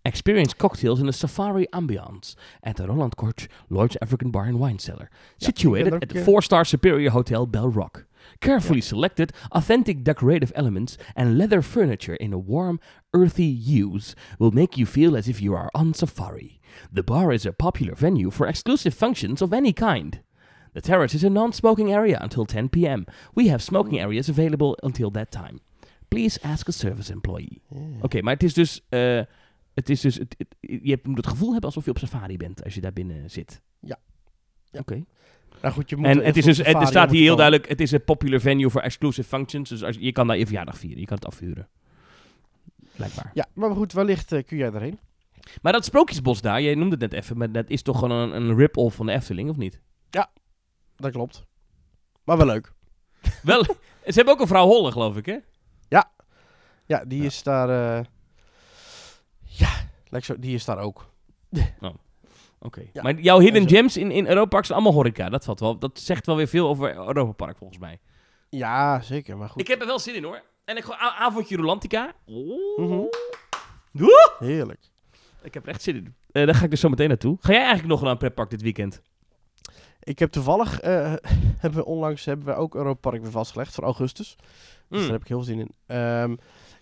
Experience cocktails in a safari ambiance at the Roland Koch Lodge African Bar and Wine Cellar. Situated ik at the four-star Superior Hotel Bell Rock. Carefully selected, authentic decorative elements and leather furniture in a warm, earthy hues will make you feel as if you are on safari. The bar is a popular venue for exclusive functions of any kind. The terrace is a non-smoking area until 10 p.m. We have smoking areas available until that time. Please ask a service employee. Oké, maar het is dus... eh, het is dus het, het- je moet het gevoel hebben alsof je op safari bent als je daar binnen zit. Ja. Ja. Oké. Nou goed, je moet En er het is voor dus, er staat hier heel komen. duidelijk, het is een popular venue for exclusive functions. Dus als, je kan daar je verjaardag vieren, je kan het afhuren. Blijkbaar. Ja, maar goed, wellicht eh, kun jij erheen. Maar dat sprookjesbos daar, jij noemde het net even, maar dat is toch gewoon een, een rip-off van de Efteling, of niet? Dat klopt. Maar wel leuk. Wel, ze hebben ook een vrouw Holle, geloof ik, hè? Ja, die Ja. is daar... eh, ja, lijkt zo, die is daar ook. Oké. Ja. Maar jouw hidden gems in, in Europa Park zijn allemaal horeca. Dat, valt wel, dat zegt wel weer veel over Europa Park, volgens mij. Ja, zeker, maar goed. Ik heb er wel zin in, hoor. En ik gewoon avondje Rolantica. Oeh. Oeh. Heerlijk. Ik heb er echt zin in. Eh, daar ga ik dus zo meteen naartoe. Ga jij eigenlijk nog naar een pretpark dit weekend? Ik heb toevallig, eh, hebben we onlangs hebben we ook Europa Park weer vastgelegd voor augustus. Dus Mm. daar heb ik heel veel zin in. Ehm,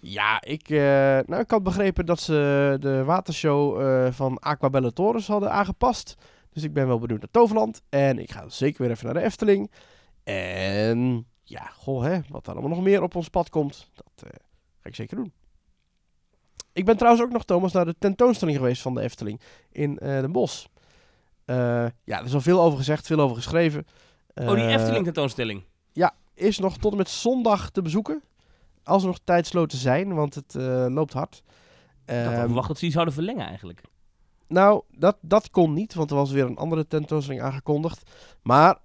ja, ik, eh, nou, ik had begrepen dat ze de watershow eh, van Aquabelle Torres hadden aangepast. Dus ik ben wel benieuwd naar Toverland. En ik ga zeker weer even naar de Efteling. En ja, goh hè, wat daar allemaal nog meer op ons pad komt, dat eh, ga ik zeker doen. Ik ben trouwens ook nog, Thomas, naar de tentoonstelling geweest van de Efteling in Den Bosch. Ja, er is al veel over gezegd, veel over geschreven. oh, die Efteling tentoonstelling. is nog tot en met zondag te bezoeken. Als er nog tijdsloten zijn, want het eh, loopt hard. Ik had Ehm, verwacht dat ze die zouden verlengen eigenlijk. nou, dat, dat kon niet, want er was weer een andere tentoonstelling aangekondigd. Maar,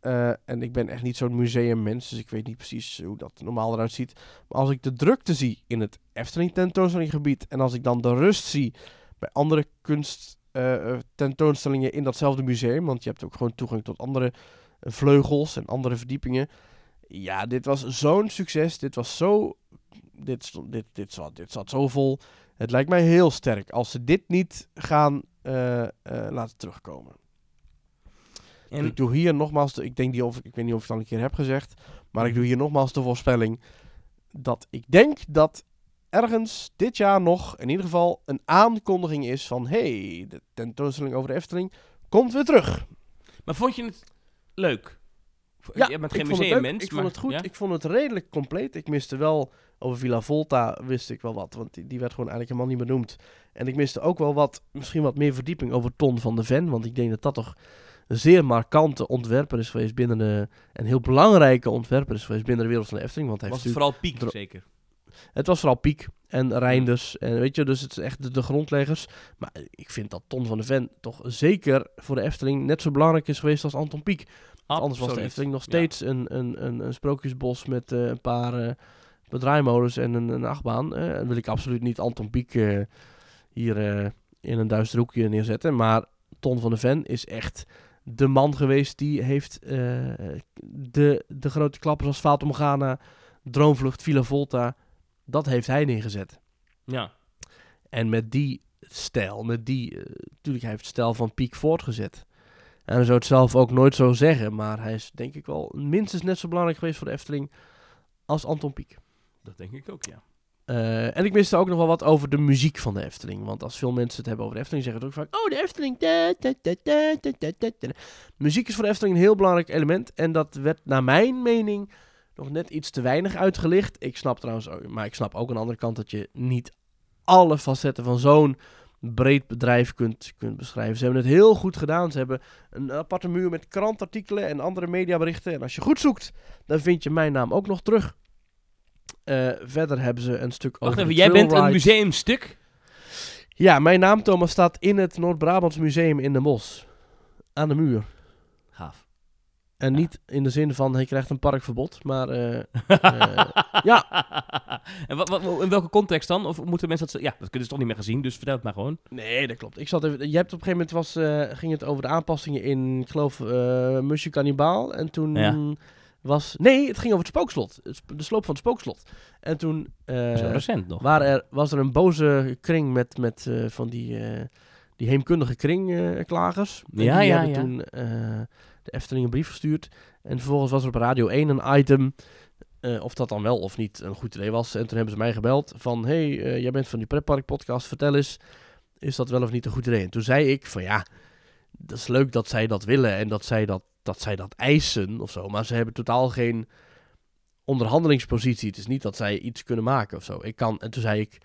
eh, en ik ben echt niet zo'n museummens, dus ik weet niet precies hoe dat normaal eruit ziet. Maar als ik de drukte zie in het Efteling tentoonstellinggebied en als ik dan de rust zie bij andere kunst eh, tentoonstellingen in datzelfde museum, want je hebt ook gewoon toegang tot andere vleugels en andere verdiepingen. Ja, dit was zo'n succes. Dit was zo. Dit, stond, dit, dit, zat, dit zat zo vol. Het lijkt mij heel sterk als ze dit niet gaan eh, eh, laten terugkomen. Dus En ik doe hier nogmaals, de, ik denk die of ik weet niet of ik het al een keer heb gezegd, maar ik doe hier nogmaals de voorspelling dat ik denk dat ergens dit jaar nog in ieder geval een aankondiging is van hey, de tentoonstelling over de Efteling komt weer terug. Maar vond je het leuk? Ja, je bent geen museummens, Ik vond het goed. ja? Ik vond het redelijk compleet. Ik miste wel over Villa Volta wist ik wel wat, want die, die werd gewoon eigenlijk helemaal niet benoemd. En ik miste ook wel wat, misschien wat meer verdieping over Ton van de Ven, want ik denk dat dat toch een zeer markante ontwerper is geweest binnen de, een heel belangrijke ontwerper is geweest binnen de wereld van de Efteling, want hij Was het vooral piek, zeker? Het was vooral Piek en Reinders. En weet je, dus het is echt de, de grondleggers. Maar ik vind dat Ton van de Ven toch zeker voor de Efteling net zo belangrijk is geweest als Anton Pieck. Anders was de. Efteling nog Ja. steeds een, een, een, een sprookjesbos met eh, een paar draaimolens en een, een achtbaan. Dan wil ik absoluut niet Anton Pieck hier in een duister hoekje neerzetten. Maar Ton van de Ven is echt de man geweest die heeft de, de grote klappers als Fata Morgana, Droomvlucht, Villa Volta, dat heeft hij neergezet. Ja. En met die stijl, met die, natuurlijk hij heeft het stijl van Piek voortgezet. En hij zou het zelf ook nooit zo zeggen, maar hij is denk ik wel minstens net zo belangrijk geweest voor de Efteling als Anton Pieck. Dat denk ik ook, ja. Eh, en ik miste ook nog wel wat over de muziek van de Efteling. Want als veel mensen het hebben over de Efteling, zeggen het ook vaak... Oh, de Efteling. da, da, da, da, da, da, da, da." Muziek is voor de Efteling een heel belangrijk element. En dat werd naar mijn mening nog net iets te weinig uitgelicht. Ik snap trouwens ook, maar ik snap ook aan de andere kant dat je niet alle facetten van zo'n breed bedrijf kunt, kunt beschrijven. Ze hebben het heel goed gedaan. Ze hebben een aparte muur met krantartikelen en andere mediaberichten. En als je goed zoekt, dan vind je mijn naam ook nog terug. Eh, verder hebben ze een stuk Wacht over even, de jij bent een museumstuk? Ja, mijn naam Thomas staat in het Noord-Brabants Museum in Den Bosch. Aan de muur. En Ja. niet in de zin van hij krijgt een parkverbod, maar eh, Eh, ja. en wat, wat, in welke context dan? Of moeten mensen dat... Ja, dat kunnen ze toch niet meer gezien, dus vertel het maar gewoon. nee, dat klopt. Ik zat even, je hebt op een gegeven moment was, eh, ging het over de aanpassingen in, ik geloof, Musje Cannibaal. En toen Ja. was, nee, het ging over het spookslot, de sloop van het spookslot. En toen Zo recent nog. waren er, was er een boze kring met, met van die, die heemkundige kringklagers. Ja, die ja, ja. toen de Efteling een brief gestuurd. En vervolgens was er op Radio 1 een item, eh, of dat dan wel of niet een goed idee was. En toen hebben ze mij gebeld van, hey, eh, jij bent van die Pretpark podcast, vertel eens, is dat wel of niet een goed idee? En toen zei ik van, ja, dat is leuk dat zij dat willen en dat zij dat, dat, zij dat eisen of zo. Maar ze hebben totaal geen onderhandelingspositie. Het is niet dat zij iets kunnen maken of zo. Ik kan, en toen zei ik,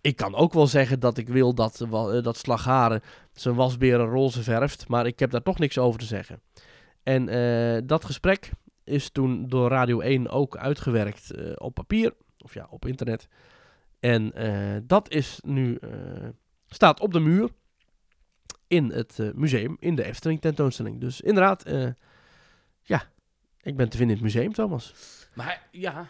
ik kan ook wel zeggen dat ik wil dat, eh, dat Slagharen zijn wasberen roze verft, maar ik heb daar toch niks over te zeggen. En eh, dat gesprek is toen door Radio 1 ook uitgewerkt eh, op papier, of ja, op internet. En eh, dat is nu, staat op de muur in het museum, in de Efteling tentoonstelling. Dus inderdaad, ja, ik ben te vinden in het museum, Thomas. Maar ja...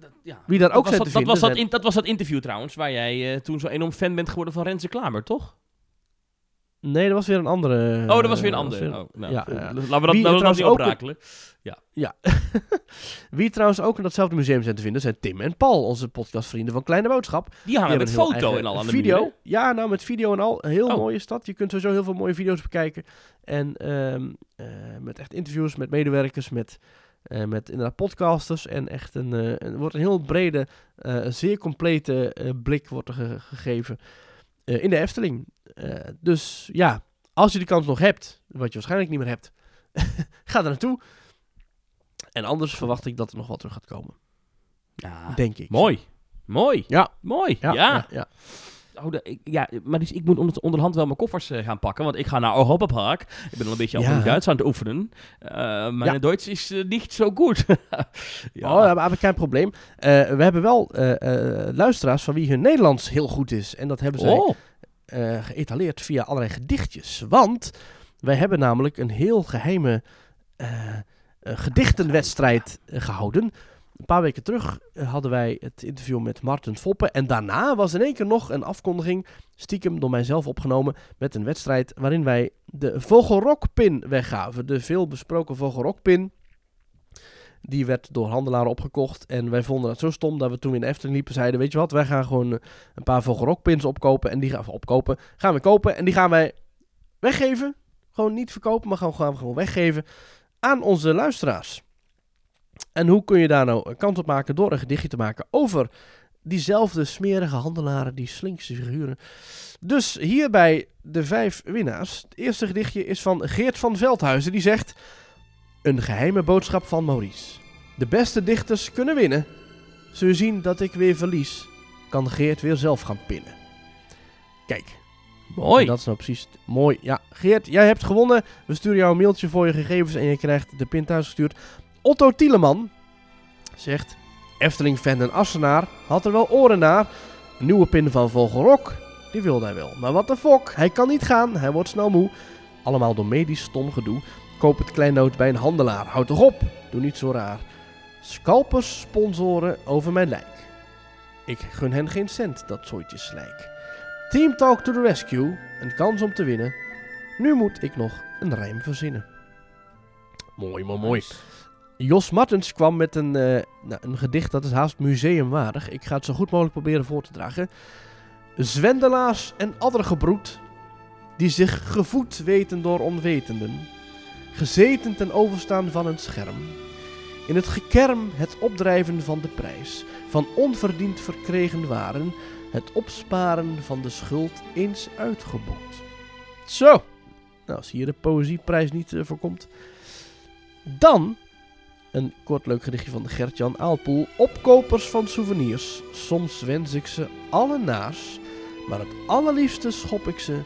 Dat, ja. Wie daar ook dat was dat, te dat, was dat, in, dat was dat interview trouwens, waar jij toen zo enorm fan bent geworden van Renze Klamer, toch? Nee, dat was weer een andere. oh, dat was weer een eh, ander. weer- Oh, nou, ja, ja. Laten we dat, Wie laten we dat niet ook- oprakelen. Ja. Wie trouwens ook in datzelfde museum zijn te vinden, zijn Tim en Paul, onze podcastvrienden van Kleine Boodschap. Die hangen met foto en al aan de video. muur, ja, nou met video en al. Heel Oh. mooie stad. Je kunt sowieso heel veel mooie video's bekijken. En ehm, eh, met echt interviews met medewerkers, met, eh, met inderdaad podcasters. En echt een, een wordt een heel brede, zeer complete blik wordt er ge- gegeven in de Efteling. Eh, dus ja, als je die kans nog hebt, wat je waarschijnlijk niet meer hebt, ga er naartoe. En anders verwacht ik dat er nog wat terug gaat komen. Ja, Denk ik. mooi. Mooi. Ja. Mooi. Ja, Ja. ja, ja. Oh, de- ik, ja, maar dus ik moet onder, onderhand wel mijn koffers eh, gaan pakken, want ik ga naar Europa Park. Ik ben al een beetje al mijn Duits aan het oefenen. Eh mijn. Duits is niet zo goed. ja. Oh, maar geen probleem. We hebben wel luisteraars van wie hun Nederlands heel goed is. En dat hebben zij Oh. Eh, geëtaleerd via allerlei gedichtjes. Want wij hebben namelijk een heel geheime eh, eh, gedichtenwedstrijd eh, gehouden. Een paar weken terug hadden wij het interview met Martin Foppen. En daarna was in één keer nog een afkondiging, stiekem door mijzelf opgenomen, met een wedstrijd waarin wij de Vogelrokpin weggaven. De veel besproken Vogelrokpin. Die werd door handelaren opgekocht. En wij vonden dat zo stom dat we toen in de Efteling liepen zeiden... Weet je wat, wij gaan gewoon eh, een paar Vogelrokpins opkopen. En die gaan we opkopen. Gaan we kopen en die gaan wij weggeven. Gewoon niet verkopen, maar gaan we gewoon weggeven aan onze luisteraars. En hoe kun je daar nou een kans op maken door een gedichtje te maken over diezelfde smerige handelaren, die slinkse figuren. Dus hierbij de vijf winnaars. Het eerste gedichtje is van Geert van Veldhuizen, die zegt... Een geheime boodschap van Maurice. De beste dichters kunnen winnen. Je zien dat ik weer verlies, kan Geert weer zelf gaan pinnen. Kijk, Mooi. en dat is nou precies mooi. Ja, Geert, jij hebt gewonnen. We sturen jou een mailtje voor je gegevens en je krijgt de pin thuis gestuurd. Otto Tieleman zegt: Efteling-fan en Assenaar had er wel oren naar. Een nieuwe pin van Vogelrok, die wilde hij wel. Maar wat de fok, hij kan niet gaan, hij wordt snel moe. Allemaal door medisch stom gedoe. Koop het kleinoot bij een handelaar. Houd toch op, doe niet zo raar. Scalpers sponsoren over mijn lijk. Ik gun hen geen cent, dat zooitje slijk. Team Talk to the rescue, een kans om te winnen. Nu moet ik nog een rijm verzinnen. Mooi, mooi, mooi. Jos Martens kwam met een, eh, nou, een gedicht dat is haast museumwaardig. Ik ga het zo goed mogelijk proberen voor te dragen. Zwendelaars en addergebroed, die zich gevoed weten door onwetenden, gezeten ten overstaan van een scherm. In het gekerm het opdrijven van de prijs, van onverdiend verkregen waren, het opsparen van de schuld eens uitgeboet. Zo, nou als hier de poëzieprijs niet eh, voorkomt. Dan een kort leuk gedichtje van Gert-Jan Aalpoel. Opkopers van souvenirs. Soms wens ik ze alle naars, maar het allerliefste schop ik ze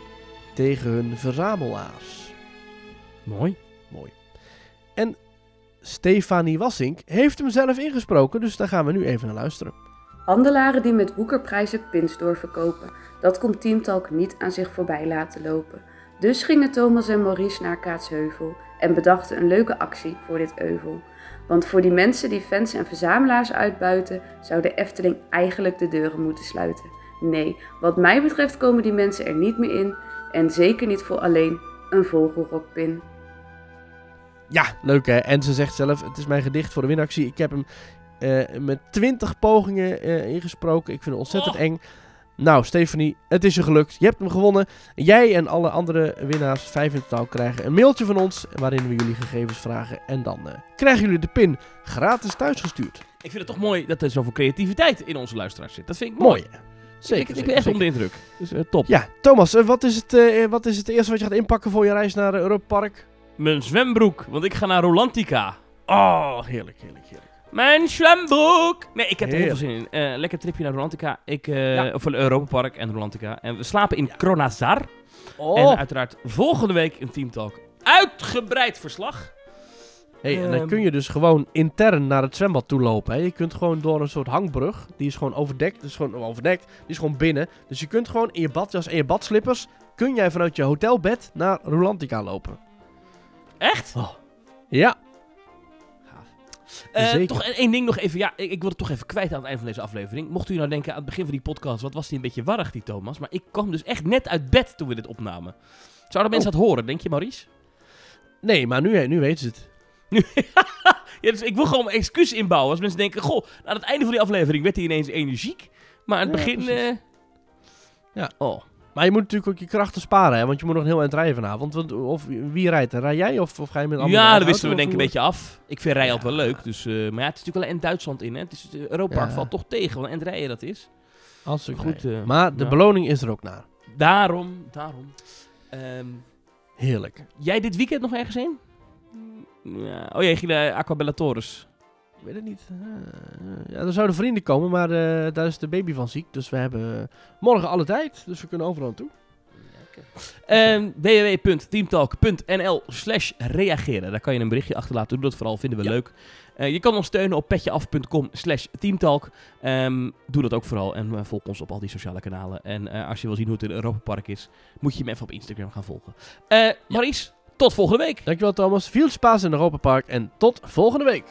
tegen hun verzamelaars. Mooi. En Stefanie Wassink heeft hem zelf ingesproken, dus daar gaan we nu even naar luisteren. Handelaren die met woekerprijzen pins doorverkopen. Dat komt Teamtalk niet aan zich voorbij laten lopen. Dus gingen Thomas en Maurice naar Kaatsheuvel en bedachten een leuke actie voor dit euvel. Want voor die mensen die fans en verzamelaars uitbuiten, zou de Efteling eigenlijk de deuren moeten sluiten. Nee, wat mij betreft komen die mensen er niet meer in en zeker niet voor alleen een vogelrokpin. Ja, leuk hè. En ze zegt zelf, het is mijn gedicht voor de winactie. Ik heb hem eh, met twintig pogingen eh, ingesproken. Ik vind het ontzettend Oh. eng. Nou, Stefanie, het is je gelukt. Je hebt hem gewonnen. Jij en alle andere winnaars, vijf in totaal, krijgen een mailtje van ons... waarin we jullie gegevens vragen. En dan eh, krijgen jullie de pin gratis thuisgestuurd. Ik vind het toch mooi dat er zoveel creativiteit in onze luisteraars zit. Dat vind ik mooi. Zeker, ik, ik ben echt onder de indruk. Dus top. Ja, Thomas, wat, is het, wat is het eerste wat je gaat inpakken voor je reis naar Europa Park? Mijn zwembroek, want ik ga naar Rolantica. Oh, heerlijk, heerlijk, heerlijk. Mijn zwembroek! Nee, ik heb er heel veel zin in. Eh, lekker tripje naar Rolantica. Ik, Ja. Of Europa Park en Rolantica. En we slapen in Kronazar. Oh, En uiteraard volgende week een Teamtalk. Uitgebreid verslag. Hey, en dan Ehm. kun je dus gewoon intern naar het zwembad toe lopen. Hè. Je kunt gewoon door een soort hangbrug. Die is gewoon overdekt. Dus gewoon overdekt. Die is gewoon binnen. Dus je kunt gewoon in je badjas en je badslippers. Kun jij vanuit je hotelbed naar Rolantica lopen. Echt? Ja. Eh, Zeker. toch één ding nog even. Ja, ik, ik wil het toch even kwijt aan het eind van deze aflevering. Mocht u nou denken aan het begin van die podcast, wat was die een beetje warrig, die Thomas. Maar ik kwam dus echt net uit bed toen we dit opnamen. Zouden mensen dat horen, denk je, Maurice? Nee, maar nu, nu weten ze het. Ja, dus ik wil gewoon mijn excuus inbouwen. Als mensen denken, goh, aan het einde van die aflevering werd hij ineens energiek. Maar aan het Ja, begin... eh, Ja. Oh. Maar je moet natuurlijk ook je krachten sparen. Hè, want je moet nog een heel eind rijden vanavond. Want, of wie rijdt er? Rij jij of, of ga je met een andere Ja, dat wisselen we denk ik een beetje af. Ik vind rijden Ja. altijd wel leuk. Dus, eh, maar ja, het is natuurlijk wel in Duitsland in. Hè. Het is, uh, Europa Ja. valt toch tegen. Want en rijden dat is. Als ik Goed, eh, maar de ja. beloning is er ook naar. Daarom, daarom. Ehm, Heerlijk. jij dit weekend nog ergens heen? Ja. Oh, jij ging naar Aquabellatoris. Ik weet het niet. Eh, ja, er zouden vrienden komen, maar eh, daar is de baby van ziek. Dus we hebben morgen alle tijd. Dus we kunnen overal naartoe. Ehm www.teamtalk.nl slash reageren. Daar kan je een berichtje achterlaten. Doe dat vooral, vinden we Ja. leuk. Eh, je kan ons steunen op petjeaf.com slash teamtalk. Ehm, doe dat ook vooral en volg ons op al die sociale kanalen. En als je wil zien hoe het in Europa Park is, moet je me even op Instagram gaan volgen. Eh Maurice, tot volgende week. Dankjewel Thomas. Veel spaas in Europa Park en tot volgende week.